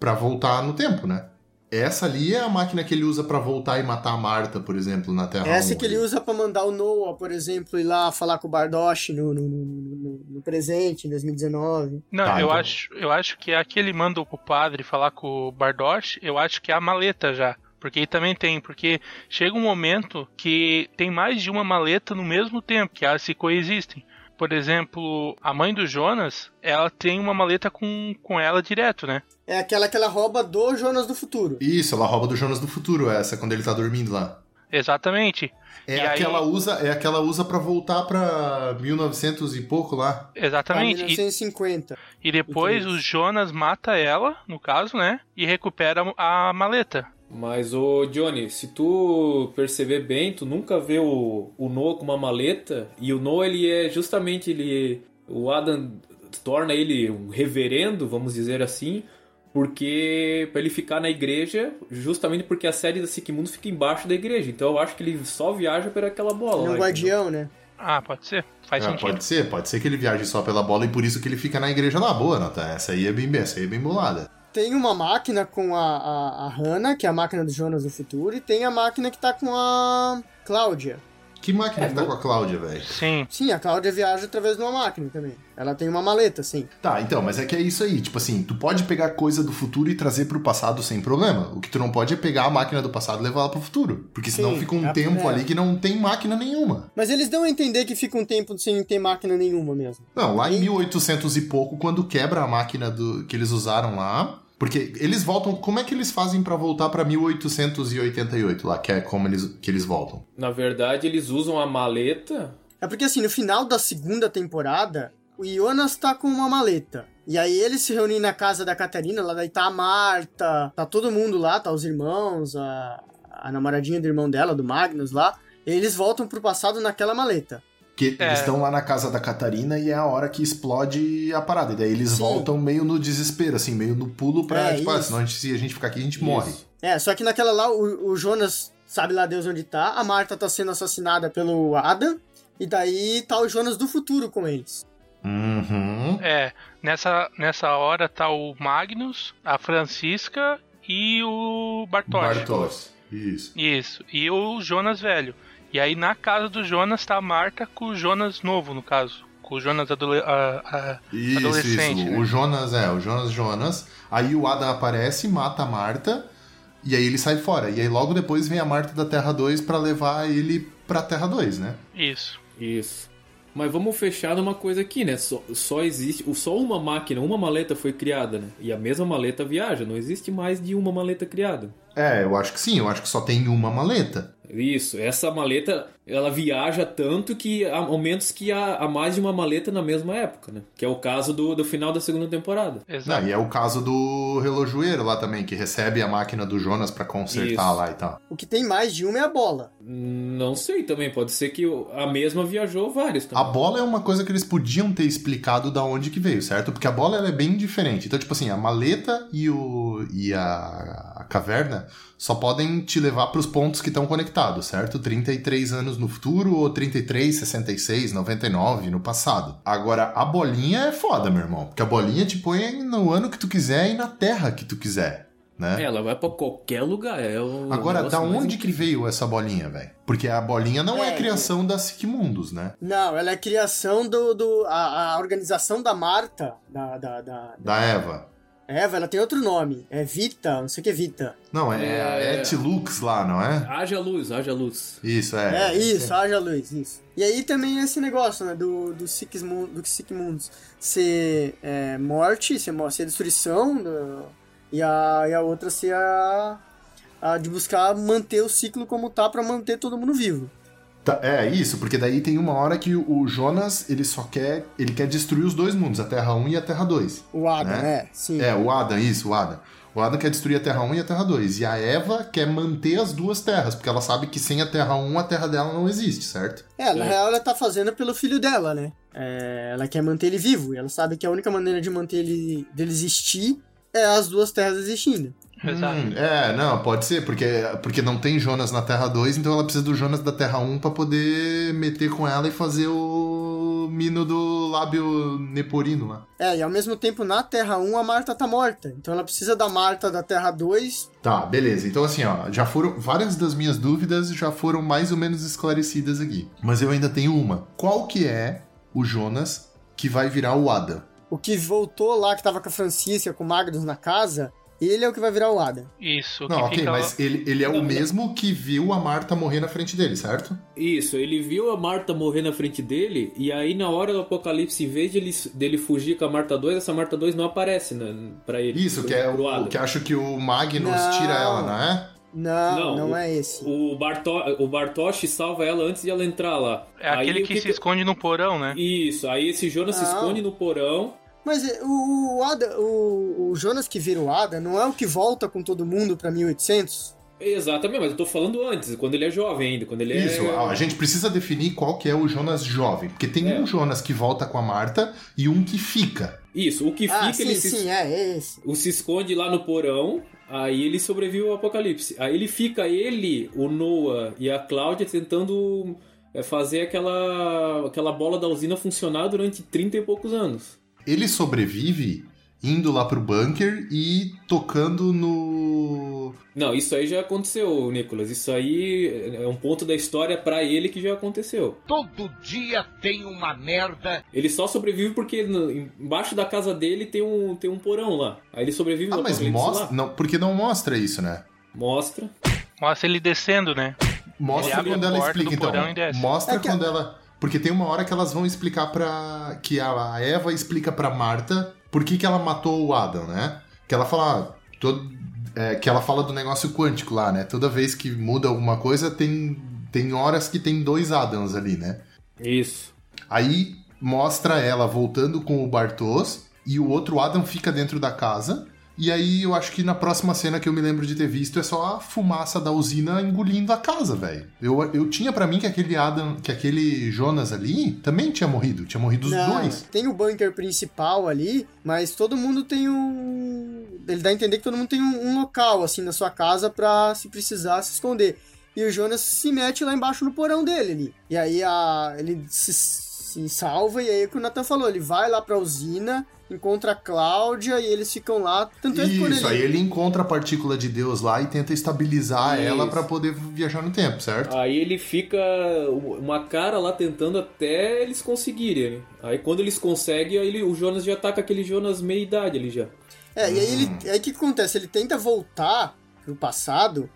pra voltar no tempo, né? Essa ali é a máquina que ele usa pra voltar e matar a Marta, por exemplo, na Terra Essa 1 que ele usa pra mandar o Noah, por exemplo, ir lá falar com o Bardosh no, no, no- no- presente, em 2019. Não, Tá, eu, então. acho, eu acho que a que ele manda pro padre falar com o Bardosh, eu acho que é a maleta já. Porque aí também tem, porque chega um momento que tem mais de uma maleta no mesmo tempo, que elas se coexistem. Por exemplo, a mãe do Jonas, ela tem uma maleta com, com ela direto, né? É aquela que ela rouba do Jonas do futuro. Isso, ela rouba do Jonas do futuro, essa, quando ele tá dormindo lá. Exatamente. É E a que aí- ela usa, é a que ela usa para voltar pra 1900 e pouco lá. Exatamente. Pra E, 1950. e depois o Jonas mata ela, no caso, né? E recupera a maleta. Mas, ô Johnny, se tu perceber bem, tu nunca vê o, o Noah com uma maleta, e o Noah, ele é justamente, ele... O Adam torna ele um reverendo, vamos dizer assim, porque para ele ficar na igreja, justamente porque a sede da Sikimundo fica embaixo da igreja. Então eu acho que ele só viaja por aquela bola. É um guardião, né? Ah, pode ser. Faz Ah, sentido. pode ser, pode ser que ele viaje só pela bola e por isso que ele fica na igreja lá. Boa, Nata. Essa aí é bem, essa aí é bem bolada. Tem uma máquina com a, a, a Hannah, que é a máquina do Jonas do futuro, e tem a máquina que tá com a Cláudia. Que máquina É, que tá com a Cláudia, velho? Sim. Sim, a Cláudia viaja através de uma máquina também. Ela tem uma maleta, sim. Tá, então, mas é que é isso aí. Tipo assim, tu pode pegar coisa do futuro e trazer pro passado sem problema. O que tu não pode é pegar a máquina do passado e levar ela pro futuro. Porque senão Sim, fica um é- tempo ali que não tem máquina nenhuma. Mas eles dão a entender que fica um tempo sem ter máquina nenhuma mesmo. Não, lá em Sim. 1800 e pouco, quando quebra a máquina do que eles usaram lá. Porque eles voltam. Como é que eles fazem pra voltar pra 1888 lá? Que é como eles, que eles voltam? Na verdade, eles usam a maleta. É porque assim, no final da segunda temporada, o Jonas tá com uma maleta. E aí eles se reúnem na casa da Catarina, lá daí tá a Marta, tá todo mundo lá, tá os irmãos, a, a namoradinha do irmão dela, do Magnus lá. E eles voltam pro passado naquela maleta. Que É. eles estão lá na casa da Catarina e é a hora que explode a parada. E daí eles Sim. voltam meio no desespero, assim, meio no pulo pra. É, tipo, ah, senão a gente, se a gente ficar aqui, a gente morre. Isso. É, só que naquela lá, o, o Jonas sabe lá Deus onde tá, a Marta tá sendo assassinada pelo Adam, e daí tá o Jonas do futuro com eles. Uhum. É, nessa, nessa hora tá o Magnus, a Francisca e o Bartosz. Bartos. Isso. Isso, e o Jonas velho. E aí na casa do Jonas tá a Marta com o Jonas novo, no caso. Com o Jonas adole a- a- Isso, adolescente. isso. né? O Jonas, é, o Jonas Jonas. Aí o Adam aparece, mata a Marta, e aí ele sai fora. E aí logo depois vem a Marta da Terra 2 pra levar ele pra Terra 2, né? Isso. Isso. Mas vamos fechar numa coisa aqui, né? Só, só existe. Só uma máquina, uma maleta foi criada, né? E a mesma maleta viaja. Não existe mais de uma maleta criada. É, eu acho que sim, eu acho que só tem uma maleta. Isso, essa maleta, ela viaja tanto que há momentos que há, há mais de uma maleta na mesma época, né? Que é o caso do, do final da segunda temporada. Não, e é o caso do relojoeiro lá também, que recebe a máquina do Jonas pra consertar Isso. lá e tal. O que tem mais de uma é a bola. Não sei também, pode ser que a mesma viajou vários A também. bola é uma coisa que eles podiam ter explicado da onde que veio, certo? Porque a bola ela é bem diferente. Então, tipo assim, a maleta e, o, e a, a caverna só podem te levar pros pontos que estão conectados, certo? 33 anos no futuro ou 33, 66, 99 no passado. Agora, a bolinha é foda, meu irmão. Porque a bolinha te põe no ano que tu quiser e na terra que tu quiser, né? Ela vai pra qualquer lugar. É o Agora, da onde que veio essa bolinha, velho? Porque a bolinha não é, É, criação da Sigmundos, né? Não, ela é criação do. do a, a organização da Marta, da, da, da, Da Eva. Eva, ela tem outro nome. É Vita, não sei o que é Vita. Não, é, É. Etilux lá, não é? Haja luz, haja luz. Isso, é. É, isso, haja luz, isso. E aí também esse negócio, né, do, do Sigmund, do Sigmundos ser é, morte, ser, ser destruição, do- e, a, e a outra ser a, a de buscar manter o ciclo como tá pra manter todo mundo vivo. Tá, é, isso, porque daí tem uma hora que o Jonas, ele só quer, ele quer destruir os dois mundos, a Terra 1 e a Terra 2. O Adam, né? é, sim. É, o Adam, isso, o Adam. O Adam quer destruir a Terra 1 e a Terra 2. E a Eva quer manter as duas terras, porque ela sabe que sem a Terra 1 a Terra dela não existe, certo? É, na real ela tá fazendo pelo filho dela, né? É, ela quer manter ele vivo, e ela sabe que a única maneira de manter ele dele existir é as duas terras existindo. Exato. Hum, é, não, pode ser, porque, porque não tem Jonas na Terra 2, então ela precisa do Jonas da Terra 1 pra poder meter com ela e fazer o mino do lábio neporino lá. É, e ao mesmo tempo na Terra 1 a Marta tá morta. Então ela precisa da Marta da Terra 2. Tá, beleza. Então, assim, ó, já foram. Várias das minhas dúvidas já foram mais ou menos esclarecidas aqui. Mas eu ainda tenho uma. Qual que é o Jonas que vai virar o Adam? O que voltou lá, que tava com a Francisca, com o Magnus na casa, ele é o que vai virar o Adam. Isso, Não, que ok, fica mas ele, ele é o mesmo que viu a Marta morrer na frente dele, certo? Isso, ele viu a Marta morrer na frente dele, e aí na hora do apocalipse, em vez de ele, dele fugir com a Marta 2, essa Marta 2 não aparece né, pra ele. Isso, que é pro o que acho que o Magnus Não. tira ela, não é? Não, não, o- é esse. O, Barto, o Bartoshi salva ela antes de ela entrar lá. É Aí aquele o que, se esconde no porão, né? Isso, aí esse Jonas se Não. esconde no porão. Mas é, o, o, Adam, o, o Jonas que vira o Adam não é o que volta com todo mundo pra 1800? Exatamente, mas eu tô falando antes, quando ele é jovem ainda, quando ele é... Isso, a gente precisa definir qual que é o Jonas jovem. Porque tem É. um Jonas que volta com a Marta e um que fica. Isso, o que fica, ah, sim, ele sim, se, é, é esse. o se esconde lá no porão, aí ele sobrevive ao apocalipse. Aí ele fica, ele, o Noah e a Cláudia tentando é, fazer aquela, aquela bola da usina funcionar durante 30 e poucos anos. Ele sobrevive indo lá pro bunker e tocando no. Não, isso aí já aconteceu, Nicolas. Isso aí é um ponto da história pra ele que já aconteceu. Todo dia tem uma merda. Ele só sobrevive porque no- embaixo da casa dele tem um, tem um porão lá. Aí ele sobrevive Ah, mas mostra. lá. Não, porque não mostra isso, né? Mostra. Mostra ele descendo, né? Mostra Ele quando a ela explica, então. e. Mostra É quando ela. Porque tem uma hora que elas vão explicar pra. Que a Eva explica pra Marta por que, que ela matou o Adam, né? Que ela fala. ah, todo- é, que ela fala do negócio quântico lá, né? Toda vez que muda alguma coisa, tem, tem horas que tem dois Adams ali, né? Isso. Aí mostra ela voltando com o Bartos e o outro Adam fica dentro da casa. E aí eu acho que na próxima cena que eu me lembro de ter visto é só a fumaça da usina engolindo a casa, velho. Eu, eu tinha pra mim que aquele Adam, que aquele Jonas ali também tinha morrido. Tinha morrido os Não, dois. tem o bunker principal ali, mas todo mundo tem um. Ele dá a entender que todo mundo tem um, um local, assim, na sua casa pra, se precisar, se esconder. E o Jonas se mete lá embaixo no porão dele ali. E aí a, ele se, se salva, e aí é o que o Nathan falou: ele vai lá pra usina, encontra a Cláudia e eles ficam lá. Tanto é Isso, aí ele encontra a partícula de Deus lá e tenta estabilizar Isso. ela pra poder viajar no tempo, certo? Aí ele fica uma cara lá tentando até eles conseguirem. né? Aí quando eles conseguem, aí ele- o Jonas já tá com aquele Jonas meia idade ali já. É, e aí ele. Aí o que acontece? Ele tenta voltar pro passado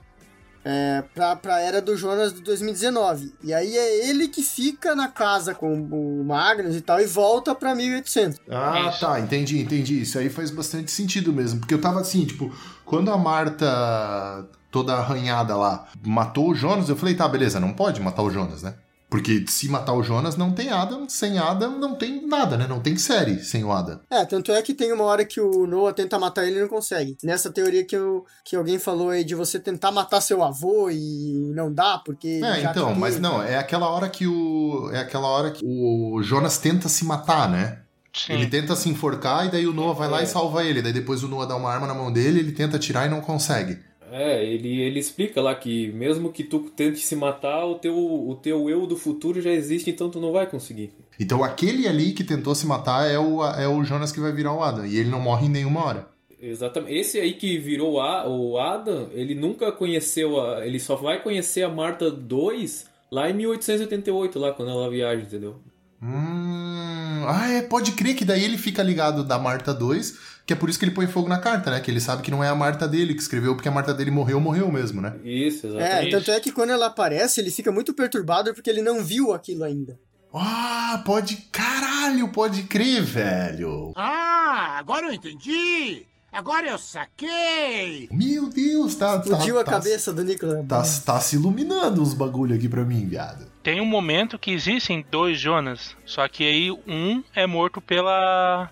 É, pra, pra era do Jonas de 2019. E aí é ele que fica na casa com o Magnus e tal e volta pra 1800. Ah, tá, entendi, entendi. Isso aí faz bastante sentido mesmo. Porque eu tava assim, tipo, quando a Marta, toda arranhada lá, matou o Jonas, eu falei, tá, beleza, não pode matar o Jonas, né? Porque se matar o Jonas, não tem Adam. Sem Adam, não tem nada, né? Não tem série sem o Adam. É, tanto é que tem uma hora que o Noah tenta matar ele e não consegue. Nessa teoria que, eu, que alguém falou aí de você tentar matar seu avô e não dá, porque. É, já então, mas não, é aquela hora que o. É aquela hora que o Jonas tenta se matar, né? Sim. Ele tenta se enforcar e daí o Noah vai lá e salva ele. Daí depois o Noah dá uma arma na mão dele, ele tenta atirar e não consegue. É, ele, ele explica lá que mesmo que tu tente se matar, o teu, o teu eu do futuro já existe, então tu não vai conseguir. Então aquele ali que tentou se matar é o, é o Jonas que vai virar o Adam. E ele não morre em nenhuma hora. Exatamente. Esse aí que virou a, o Adam, ele nunca conheceu a. Ele só vai conhecer a Marta 2 lá em 1888, lá quando ela viaja, entendeu? Hum. Ah, é, pode crer que daí ele fica ligado da Marta 2, que é por isso que ele põe fogo na carta, né? Que ele sabe que não é a Marta dele que escreveu, porque a Marta dele morreu, morreu mesmo, né? Isso, É, exatamente. tanto é que quando ela aparece, ele fica muito perturbado porque ele não viu aquilo ainda. Ah, pode. Caralho, pode crer, velho. Ah, agora eu entendi! Agora eu saquei! Meu Deus, tá. Explodiu tá, a tá- cabeça do Nicolas. Tá, tá se iluminando os bagulho aqui pra mim, viado. Tem um momento que existem dois Jonas, só que aí um é morto pela,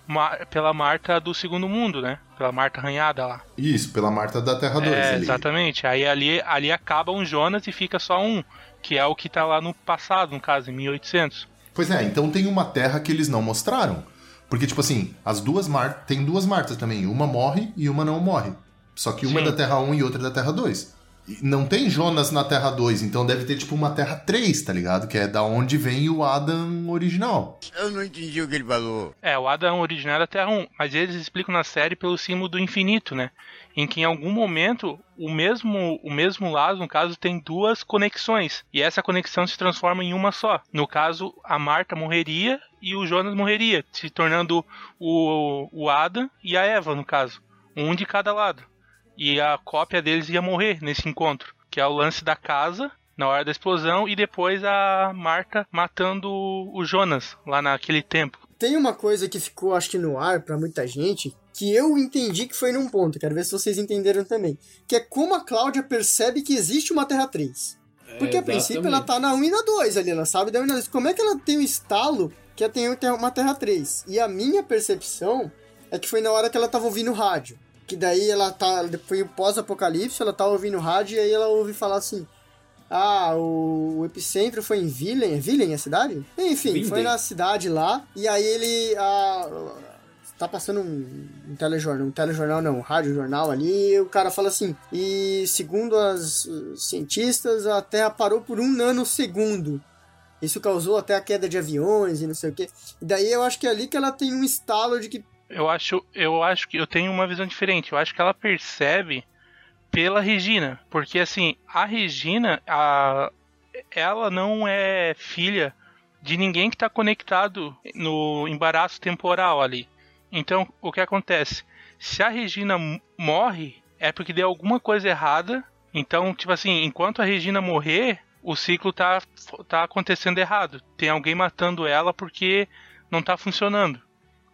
pela Marta do Segundo Mundo, né? Pela Marta arranhada lá. Isso, pela Marta da Terra 2 É, ali. exatamente. Aí ali, ali acaba um Jonas e fica só um, que é o que tá lá no passado, no caso, em 1800. Pois é, então tem uma terra que eles não mostraram. Porque, tipo assim, as duas Martas. Tem duas Martas também. Uma morre e uma não morre. Só que uma Sim. é da Terra 1 e outra é da Terra 2. E não tem Jonas na Terra 2, então deve ter, tipo, uma Terra 3, tá ligado? Que é da onde vem o Adam original. Eu não entendi o que ele falou. É, o Adam original é da Terra 1, mas eles explicam na série pelo símbolo do infinito, né? Em que em algum momento o mesmo, o mesmo lado, no caso, tem duas conexões. E essa conexão se transforma em uma só. No caso, a Marta morreria e o Jonas morreria, se tornando o, o Adam e a Eva, no caso. Um de cada lado. E a cópia deles ia morrer nesse encontro. Que é o lance da casa, na hora da explosão, e depois a Marta matando o Jonas, lá naquele tempo. Tem uma coisa que ficou, acho que no ar pra muita gente, que eu entendi que foi num ponto, quero ver se vocês entenderam também. Que é como a Cláudia percebe que existe uma Terra 3. Porque É, a princípio ela tá na 1 e na 2 ali, ela sabe da 1 e na 2. Como é que ela tem um estalo que ela tem uma Terra 3? E a minha percepção é que foi na hora que ela tava ouvindo rádio. Que daí ela tá. Foi o pós-apocalipse, ela tava ouvindo rádio e aí ela ouve falar assim. Ah, o, o epicentro foi em Villain. É Villain a cidade? Enfim, Vinden. foi na cidade lá. E aí ele. ah, tá passando um, um telejornal, um telejornal não, um rádio-jornal ali, e o cara fala assim, e segundo as uh, cientistas, a Terra parou por um nanosegundo. Isso causou até a queda de aviões e não sei o que. Daí eu acho que é ali que ela tem um estalo de que Eu acho, eu acho que eu tenho uma visão diferente. Eu acho que ela percebe pela Regina, porque assim, a Regina, a, ela não é filha de ninguém que está conectado no embaraço temporal ali. Então, o que acontece? Se a Regina morre, é porque deu alguma coisa errada. Então, tipo assim, enquanto a Regina morrer, o ciclo tá, tá acontecendo errado. Tem alguém matando ela porque não tá funcionando.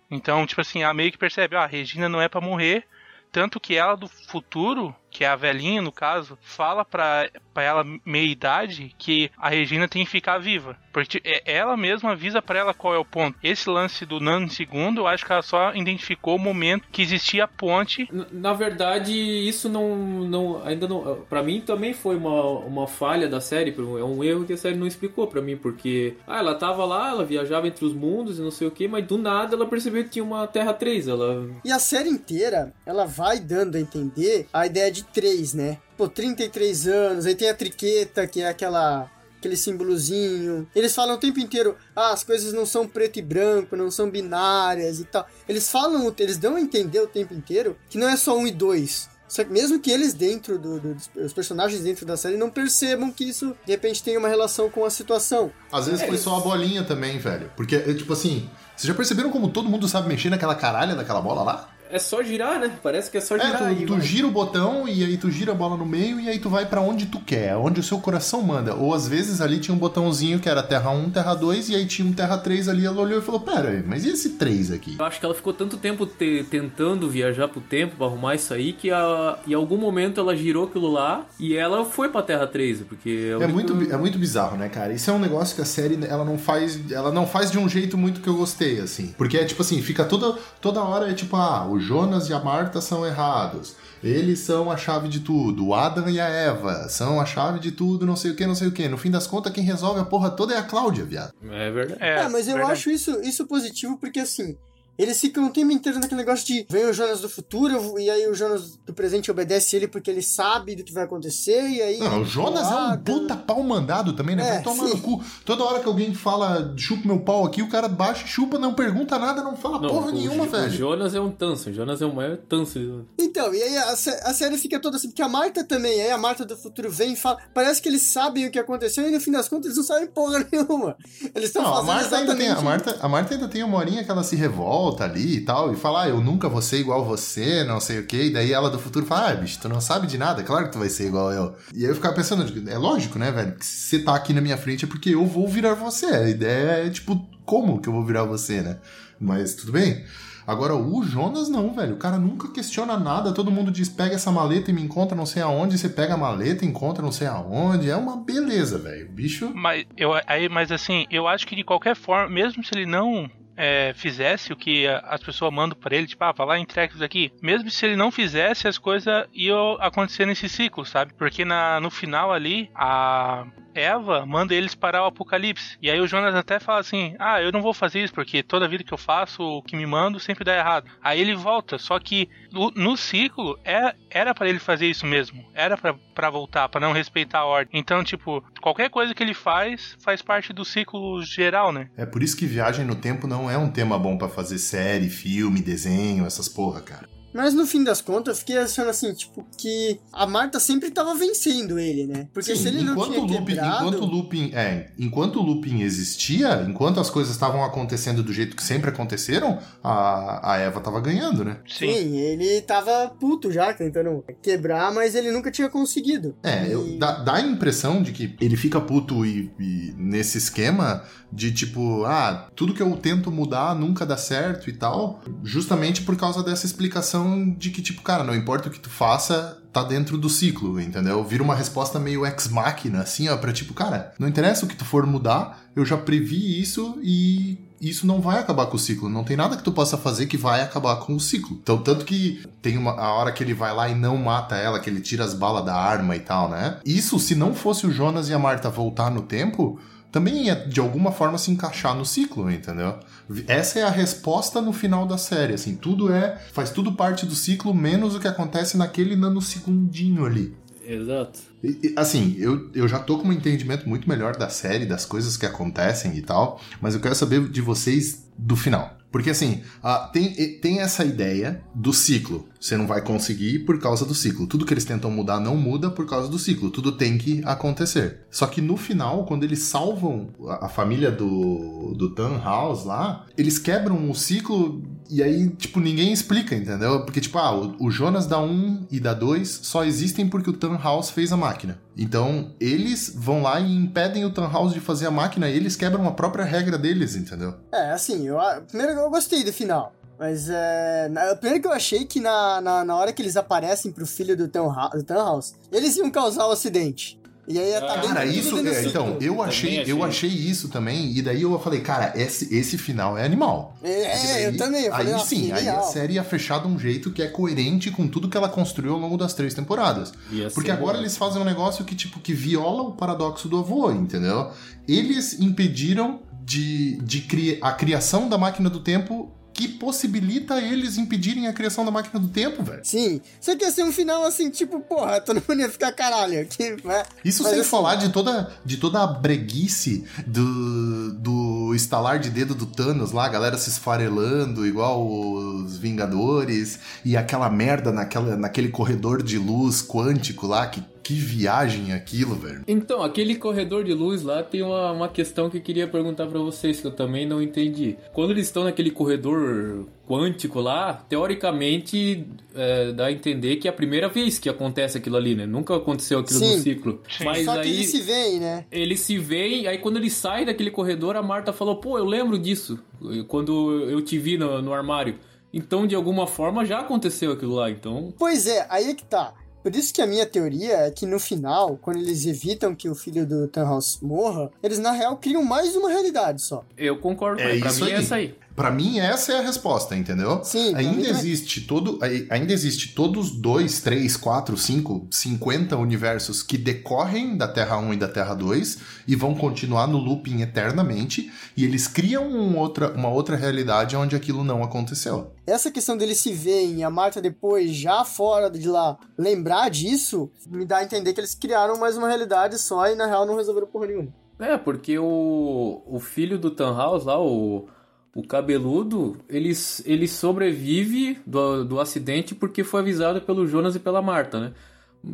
Então, tipo assim, a meio que percebe, ó, a Regina não é pra morrer, tanto que ela do futuro, que é a velhinha no caso, fala pra, pra ela meia idade que a Regina tem que ficar viva. Porque é- ela mesma avisa pra ela qual é o ponto. Esse lance do nanosegundo, eu acho que ela só identificou o momento que existia a ponte. Na verdade, isso não, não ainda não, Pra mim também foi uma, uma falha da série, é um erro que a série não explicou pra mim, porque ah, ela tava lá, ela viajava entre os mundos e não sei o que, mas do nada ela percebeu que tinha uma Terra 3, ela E a série inteira, ela vai dando a entender a ideia de três, né? Pô, 33 anos, aí tem a triqueta, que é aquela aquele símbolozinho. Eles falam o tempo inteiro, ah, as coisas não são preto e branco, não são binárias e tal. Eles falam, eles dão a entender o tempo inteiro que não é só um e dois. Só que mesmo que eles dentro do, do- dos os personagens dentro da série não percebam que isso de repente tem uma relação com a situação. Às vezes foi só a bolinha também, velho. Porque, é, tipo assim, vocês já perceberam como todo mundo sabe mexer naquela caralha daquela bola lá? É só girar, né? Parece que é só É, girar. tu, aí, tu vai. gira o botão e aí tu gira a bola no meio e aí tu vai pra onde tu quer, onde o seu coração manda. Ou às vezes ali tinha um botãozinho que era Terra 1, Terra 2 e aí tinha um Terra 3 ali, ela olhou e falou: "Pera aí, mas e esse 3 aqui?" Eu acho que ela ficou tanto tempo te- tentando viajar pro tempo pra arrumar isso aí que a, em algum momento ela girou aquilo lá e ela foi pra Terra 13, porque É único- muito, é muito bizarro, né, cara? Isso é um negócio que a série ela não faz, ela não faz de um jeito muito que eu gostei, assim. Porque é tipo assim, fica toda, toda hora é tipo, ah, o Jonas e a Marta são errados. Eles são a chave de tudo. O Adam e a Eva são a chave de tudo, não sei o que, não sei o que. No fim das contas, quem resolve a porra toda é a Cláudia, viado. É verdade. É, mas eu verdade. acho isso, isso positivo porque assim. Eles ficam o tempo inteiro naquele negócio de vem o Jonas do futuro e aí o Jonas do presente obedece ele porque ele sabe do que vai acontecer e aí. Não, o Jonas é um puta pau mandado também, né? É, Vai tomar sim. no cu. Toda hora que alguém fala, chupa meu pau aqui, o cara baixa, chupa, não pergunta nada, não fala Não, porra o, nenhuma, o velho. Jonas é um tanso. O Jonas é o maior tanso. Então, e aí a, a série fica toda assim, porque a Marta também, aí a Marta do futuro vem e fala. Parece que eles sabem o que aconteceu e no fim das contas eles não sabem porra nenhuma. Eles estão Não, a fazendo Marta, ainda tem, a, Marta, a Marta ainda tem uma horinha que ela se revolta ali e tal, e fala, ah, eu nunca vou ser igual você, não sei o quê. E daí ela do futuro fala, ah, bicho, tu não sabe de nada, claro que tu vai ser igual eu. E aí eu ficava pensando, é lógico, né, velho? Que você tá aqui na minha frente é porque eu vou virar você. A ideia é, tipo, como que eu vou virar você, né? Mas tudo bem. Agora, o Jonas não, velho. O cara nunca questiona nada. Todo mundo diz: pega essa maleta e me encontra não sei aonde. Você pega a maleta e encontra não sei aonde. É uma beleza, velho. Bicho. Mas, eu, aí, mas assim, eu acho que de qualquer forma, mesmo se ele não é, fizesse o que as pessoas mandam pra ele, tipo, ah, vai lá e entrega isso aqui. Mesmo se ele não fizesse, as coisas iam acontecer nesse ciclo, sabe? Porque na, no final ali, a Eva manda eles parar o apocalipse. E aí o Jonas até fala assim: Ah, eu não vou fazer isso, porque toda vida que eu faço, o que me mando sempre dá errado. Aí ele volta, só que no, no ciclo é, era pra ele fazer isso mesmo. Era pra voltar, pra não respeitar a ordem. Então, tipo, qualquer coisa que ele faz, faz parte do ciclo geral, né? É por isso que viagem no tempo não é um tema bom pra fazer série, filme, desenho, essas porra, cara. Mas no fim das contas, eu fiquei achando assim, tipo, que a Marta sempre tava vencendo ele, né? Porque Sim, se ele não enquanto tinha o looping, quebrado... enquanto o looping, é, enquanto o looping existia, enquanto as coisas estavam acontecendo do jeito que sempre aconteceram, a, a Eva tava ganhando, né? Sim. ele tava puto já, tentando quebrar, mas ele nunca tinha conseguido. É, eu, dá, dá a impressão de que ele fica puto e, e nesse esquema de tipo, ah, tudo que eu tento mudar nunca dá certo e tal, justamente por causa dessa explicação de que, tipo, cara, não importa o que tu faça, tá dentro do ciclo, entendeu? Vira uma resposta meio ex-máquina, assim, ó, pra tipo, cara, não interessa o que tu for mudar, eu já previ isso e isso não vai acabar com o ciclo. Não tem nada que tu possa fazer que vai acabar com o ciclo. Então, tanto que tem uma, a hora que ele vai lá e não mata ela, que ele tira as balas da arma e tal, né? Isso, se não fosse o Jonas e a Marta voltar no tempo, também ia de alguma forma se encaixar no ciclo, entendeu? Essa é a resposta no final da série, assim, tudo é, faz tudo parte do ciclo, menos o que acontece naquele nanosegundinho ali. Exato. E, Assim, eu, eu já tô com um entendimento muito melhor da série, das coisas que acontecem e tal, mas eu quero saber de vocês do final. Porque assim, ah, tem, tem essa ideia do ciclo. Você não vai conseguir por causa do ciclo. Tudo que eles tentam mudar não muda por causa do ciclo. Tudo tem que acontecer. Só que no final, quando eles salvam a, família do, do House lá, eles quebram o ciclo e aí, tipo, ninguém explica, entendeu? Porque, tipo, ah, o, o Jonas da 1 e da 2 só existem porque o House fez a máquina. Então, eles vão lá e impedem o House de fazer a máquina e eles quebram a própria regra deles, entendeu? É, assim, eu, primeiro eu gostei do final. Mas é. na- Primeiro que eu achei que na, na, na hora que eles aparecem pro filho do Tannhaus, eles iam causar o acidente. E aí ia tá bem Cara, isso. dentro do é, então, eu achei, eu achei isso também, e daí eu falei, cara, esse, esse final é animal. É, daí- eu também. Eu falei, aí sim, aí a série ia fechar de um jeito que é coerente com tudo que ela construiu ao longo das três temporadas. Ia Porque agora bom. eles fazem um negócio que, tipo, que viola o paradoxo do avô, entendeu? Eles impediram de, de cri a criação da máquina do tempo que possibilita eles impedirem a criação da máquina do tempo, velho. Sim. Só que ia ser um final assim, tipo, porra, todo mundo ia ficar caralho. Que, né? Isso Mas, sem assim, falar de toda, de toda a breguice do, do estalar de dedo do Thanos lá, a galera se esfarelando igual os Vingadores, e aquela merda naquela, naquele corredor de luz quântico lá que, que Que viagem aquilo, velho. Então, aquele corredor de luz lá tem uma, uma questão que eu queria perguntar pra vocês, que eu também não entendi. Quando eles estão naquele corredor quântico lá, teoricamente é, dá a entender que é a primeira vez que acontece aquilo ali, né? Nunca aconteceu aquilo Sim. no ciclo. Mas Só que aí eles se veem, né? eles se veem, aí quando eles saem daquele corredor, a Marta falou, pô, eu lembro disso, quando eu te vi no, no armário. Então, de alguma forma, já aconteceu aquilo lá, então... Pois é, aí é que tá. Por isso que a minha teoria é que no final, quando eles evitam que o filho do Thanos morra, eles na real criam mais uma realidade só. Eu concordo com É pra isso mim aí. é essa aí. Pra mim, essa é a resposta, entendeu? Sim, ainda existe todo. ai- Ainda existe todos dois, três, quatro, cinco, 50 universos que decorrem da Terra 1 e da Terra 2 e vão continuar no looping eternamente. E eles criam um outra, uma outra realidade onde aquilo não aconteceu. Essa questão deles se verem e a Marta depois, já fora de lá, lembrar disso, me dá a entender que eles criaram mais uma realidade só e na real não resolveram porra nenhuma. É, porque o, o filho do Tannhaus lá, o, o cabeludo, ele, ele sobrevive do, do acidente porque foi avisado pelo Jonas e pela Marta, né?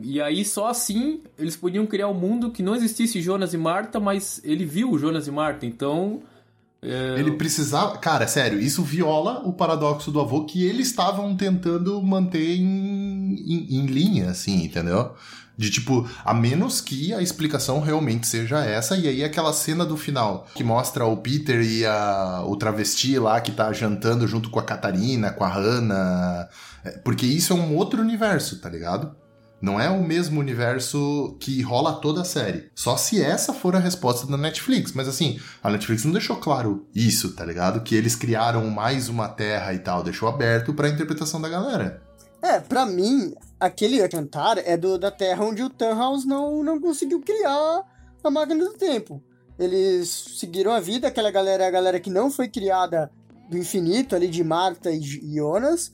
E aí só assim eles podiam criar um mundo que não existisse Jonas e Marta, mas ele viu o Jonas e Marta, então... é, Ele precisava. Cara, sério, isso viola o paradoxo do avô que eles estavam tentando manter em, em, em linha, assim, entendeu? De tipo, a menos que a explicação realmente seja essa, e aí aquela cena do final que mostra o Peter e a, o travesti lá que tá jantando junto com a Catarina, com a Hannah. É, Porque isso é um outro universo, tá ligado? Não é o mesmo universo que rola toda a série. Só se essa for a resposta da Netflix. Mas assim, a Netflix não deixou claro isso, tá ligado? Que eles criaram mais uma terra e tal. Deixou aberto pra interpretação da galera. É, pra mim, aquele cantar é do, da Terra onde o Thanos não, não conseguiu criar a máquina do tempo. Eles seguiram a vida, aquela galera é a galera que não foi criada do infinito ali de Marta e Jonas,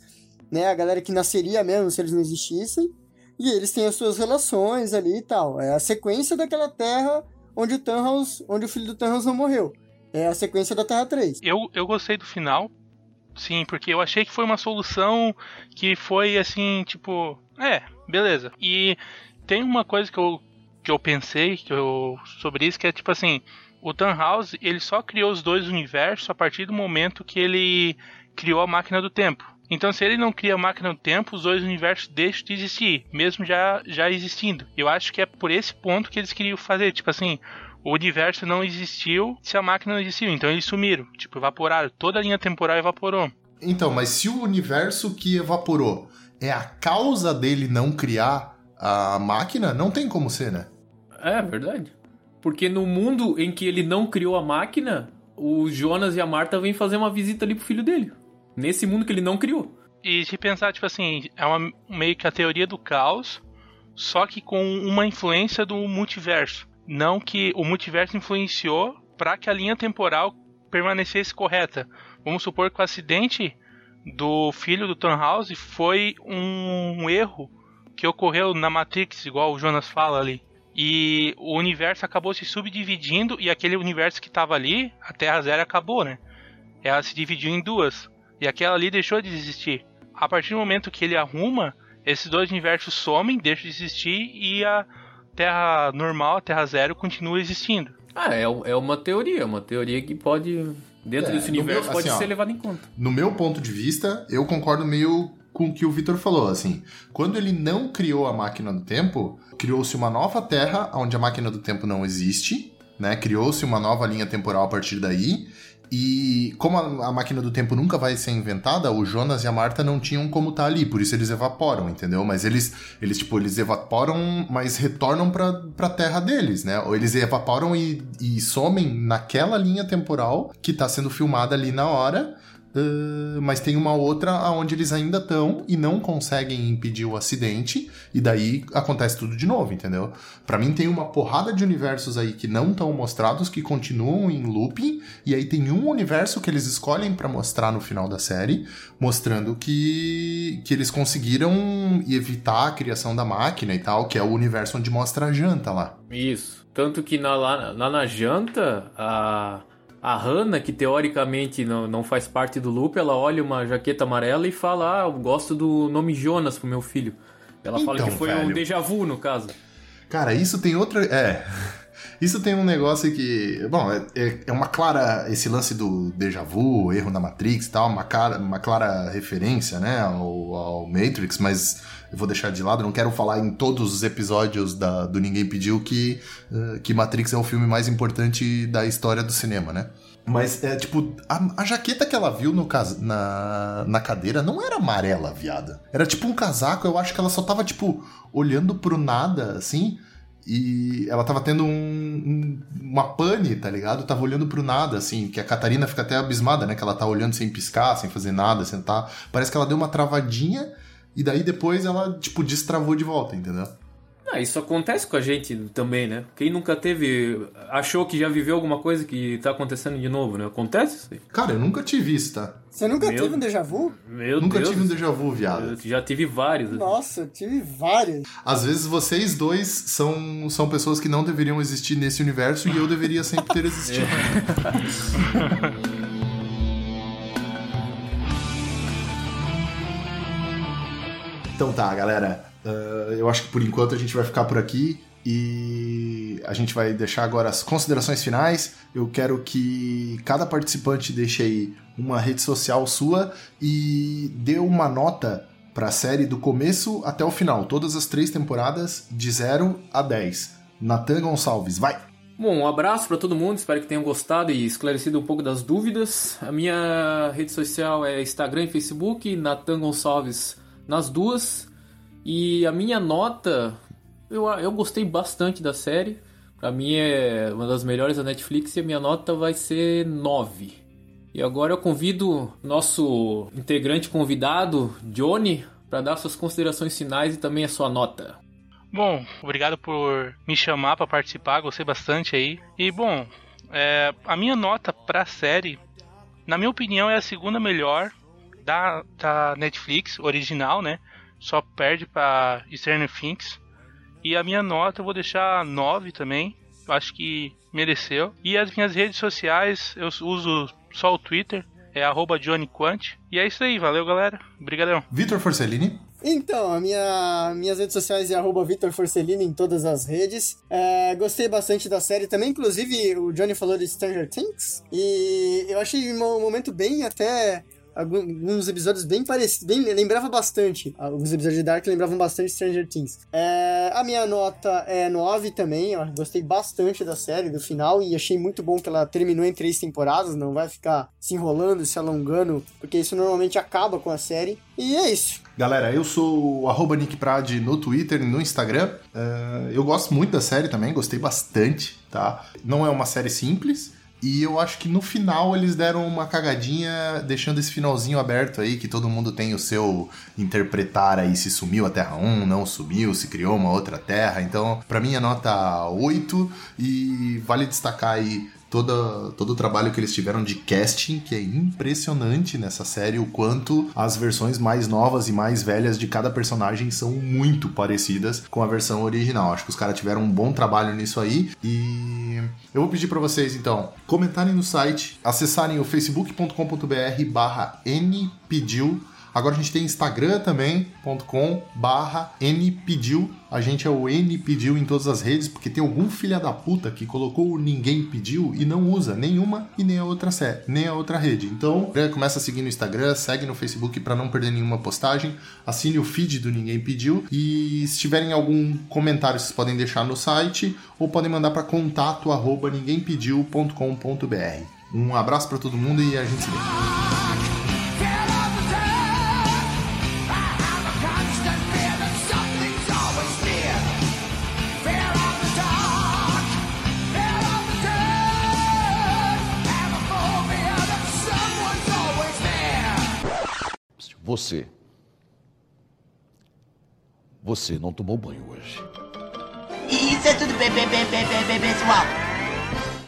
né? A galera que nasceria mesmo se eles não existissem. E eles têm as suas relações ali e tal. É a sequência daquela Terra onde o Thanos, onde o filho do Thanos não morreu. É a sequência da Terra 3. Eu, eu gostei do final, sim, porque eu achei que foi uma solução que foi assim, tipo, é, beleza. E tem uma coisa que eu, que eu pensei que eu, sobre isso, que é tipo assim, o Tannhaus, ele só criou os dois universos a partir do momento que ele criou a máquina do tempo. Então, se ele não cria a máquina do tempo, os dois universos deixam de existir, mesmo já, já existindo. Eu acho que é por esse ponto que eles queriam fazer, tipo assim, o universo não existiu se a máquina não existiu, então eles sumiram, tipo, evaporaram, toda a linha temporal evaporou. Então, mas se o universo que evaporou é a causa dele não criar a máquina, não tem como ser, né? É verdade. Porque no mundo em que ele não criou a máquina, o Jonas e a Marta vêm fazer uma visita ali pro filho dele. Nesse mundo que ele não criou. E se pensar, tipo assim, é uma, meio que a teoria do caos, só que com uma influência do multiverso. Não que o multiverso influenciou para que a linha temporal permanecesse correta. Vamos supor que o acidente do filho do Tannhaus foi um erro que ocorreu na Matrix, igual o Jonas fala ali. E o universo acabou se subdividindo e aquele universo que estava ali, a Terra Zero acabou, né? Ela se dividiu em duas. E aquela ali deixou de existir. A partir do momento que ele arruma, esses dois universos somem, deixam de existir e a Terra normal, a Terra Zero, continua existindo. Ah, é, é uma teoria, uma teoria que pode, dentro É, desse no universo, meu- pode assim, ó, ser levada em conta. No meu ponto de vista, eu concordo meio com o que o Vitor falou, assim. Quando ele não criou a máquina do tempo, criou-se uma nova terra onde a máquina do tempo não existe, né? Criou-se uma nova linha temporal a partir daí. E como a, a máquina do tempo nunca vai ser inventada, o Jonas e a Marta não tinham como estar ali, por isso eles evaporam, entendeu? Mas eles, eles tipo, eles evaporam, mas retornam pra, pra terra deles, né? Ou eles evaporam e, e somem naquela linha temporal que tá sendo filmada ali na hora. Uh, mas tem uma outra onde eles ainda estão e não conseguem impedir o acidente, e daí acontece tudo de novo, entendeu? Pra mim tem uma porrada de universos aí que não estão mostrados, que continuam em looping, e aí tem um universo que eles escolhem pra mostrar no final da série, mostrando que, que eles conseguiram evitar a criação da máquina e tal, que é o universo onde mostra a janta lá. Isso. Tanto que na, lá, lá na janta, a, a Hannah, que teoricamente não, não faz parte do loop, ela olha uma jaqueta amarela e fala: Ah, eu gosto do nome Jonas pro meu filho. Ela fala Então, que foi um velho. déjà vu, no caso. Cara, isso tem outra. É. Isso tem um negócio que. Bom, é, é- é uma clara. Esse lance do déjà vu, erro na Matrix e tal, uma, cara, uma clara referência, né, ao, ao Matrix, mas eu vou deixar de lado. Não quero falar em todos os episódios da, do Ninguém Pediu que, eh, que Matrix é o filme mais importante da história do cinema, né? Mas é tipo, a, a jaqueta que ela viu no cas- na, na cadeira não era amarela, viada. Era tipo um casaco, eu acho que ela só tava, tipo, olhando pro nada, assim. E ela tava tendo um, um- uma pane, tá ligado? Tava olhando pro nada, assim, que a Catarina fica até abismada, né? Que ela tá olhando sem piscar, sem fazer nada, sentar. Parece que ela deu uma travadinha e daí depois ela, tipo, destravou de volta, entendeu? Ah, isso acontece com a gente também, né? Quem nunca teve. achou que já viveu alguma coisa que tá acontecendo de novo, né? Acontece isso aí. Cara, eu nunca tive isso, tá? Você nunca Meu- teve um déjà vu? Meu nunca Deus. tive um déjà vu, viado. Eu já tive vários. assim. Nossa, eu tive várias. Às vezes vocês dois são, são pessoas que não deveriam existir nesse universo e eu deveria sempre ter existido. Então tá, galera. Uh, eu acho que por enquanto a gente vai ficar por aqui e a gente vai deixar agora as considerações finais. Eu quero que cada participante deixe aí uma rede social sua e dê uma nota para a série do começo até o final, todas as três temporadas, de 0 a 10. Natan Gonçalves, vai! Bom, um abraço pra todo mundo, espero que tenham gostado e esclarecido um pouco das dúvidas. A minha rede social é Instagram e Facebook, Natan Gonçalves nas duas. E a minha nota, eu, eu gostei bastante da série. Pra mim é uma das melhores da Netflix e a minha nota vai ser 9. E agora eu convido nosso integrante convidado, Johnny, para dar suas considerações finais e também a sua nota. Bom, obrigado por me chamar para participar, gostei bastante aí. E bom, é, a minha nota pra série, na minha opinião, é a segunda melhor da, da Netflix, original, né? Só perde pra Stranger Things. E a minha nota eu vou deixar 9 também. Eu acho que mereceu. E as minhas redes sociais, eu uso só o Twitter, é arroba Johnny Quant. E é isso aí, valeu galera. Obrigadão. Vitor Forcellini. Então, a minha, minhas redes sociais é arroba Vitor Forcellini em todas as redes. É, gostei bastante da série também, inclusive o Johnny falou de Stranger Things. E eu achei um momento bem até. Alguns episódios bem parecidos, bem, lembrava bastante. Alguns episódios de Dark lembravam bastante Stranger Things. É, a minha nota é 9 também. Eu gostei bastante da série, do final, e achei muito bom que ela terminou em três temporadas. Não vai ficar se enrolando, se alongando, porque isso normalmente acaba com a série. E é isso. Galera, eu sou o Nick Prade no Twitter e no Instagram. Uh, eu gosto muito da série também, gostei bastante, tá? Não é uma série simples. E eu acho que no final eles deram uma cagadinha, deixando esse finalzinho aberto aí, que todo mundo tem o seu interpretar aí se sumiu a Terra 1, não sumiu, se criou uma outra Terra. Então, para mim é nota 8 e vale destacar aí todo, todo o trabalho que eles tiveram de casting, que é impressionante nessa série, o quanto as versões mais novas e mais velhas de cada personagem são muito parecidas com a versão original. Acho que os caras tiveram um bom trabalho nisso aí e eu vou pedir para vocês então comentarem no site, acessarem o facebook.com.br barra npediu Agora a gente tem Instagram também.com barra npediu. A gente é o npediu em todas as redes, porque tem algum filha da puta que colocou o ninguém pediu e não usa nenhuma e nem a outra nem a outra rede. Então, começa a seguir no Instagram, segue no Facebook para não perder nenhuma postagem, assine o feed do Ninguém Pediu e se tiverem algum comentário vocês podem deixar no site ou podem mandar para contato arroba ninguémpediu.com.br. Um abraço para todo mundo e a gente se vê. Você. Você não tomou banho hoje. Isso é tudo bem, bem, bem, pessoal.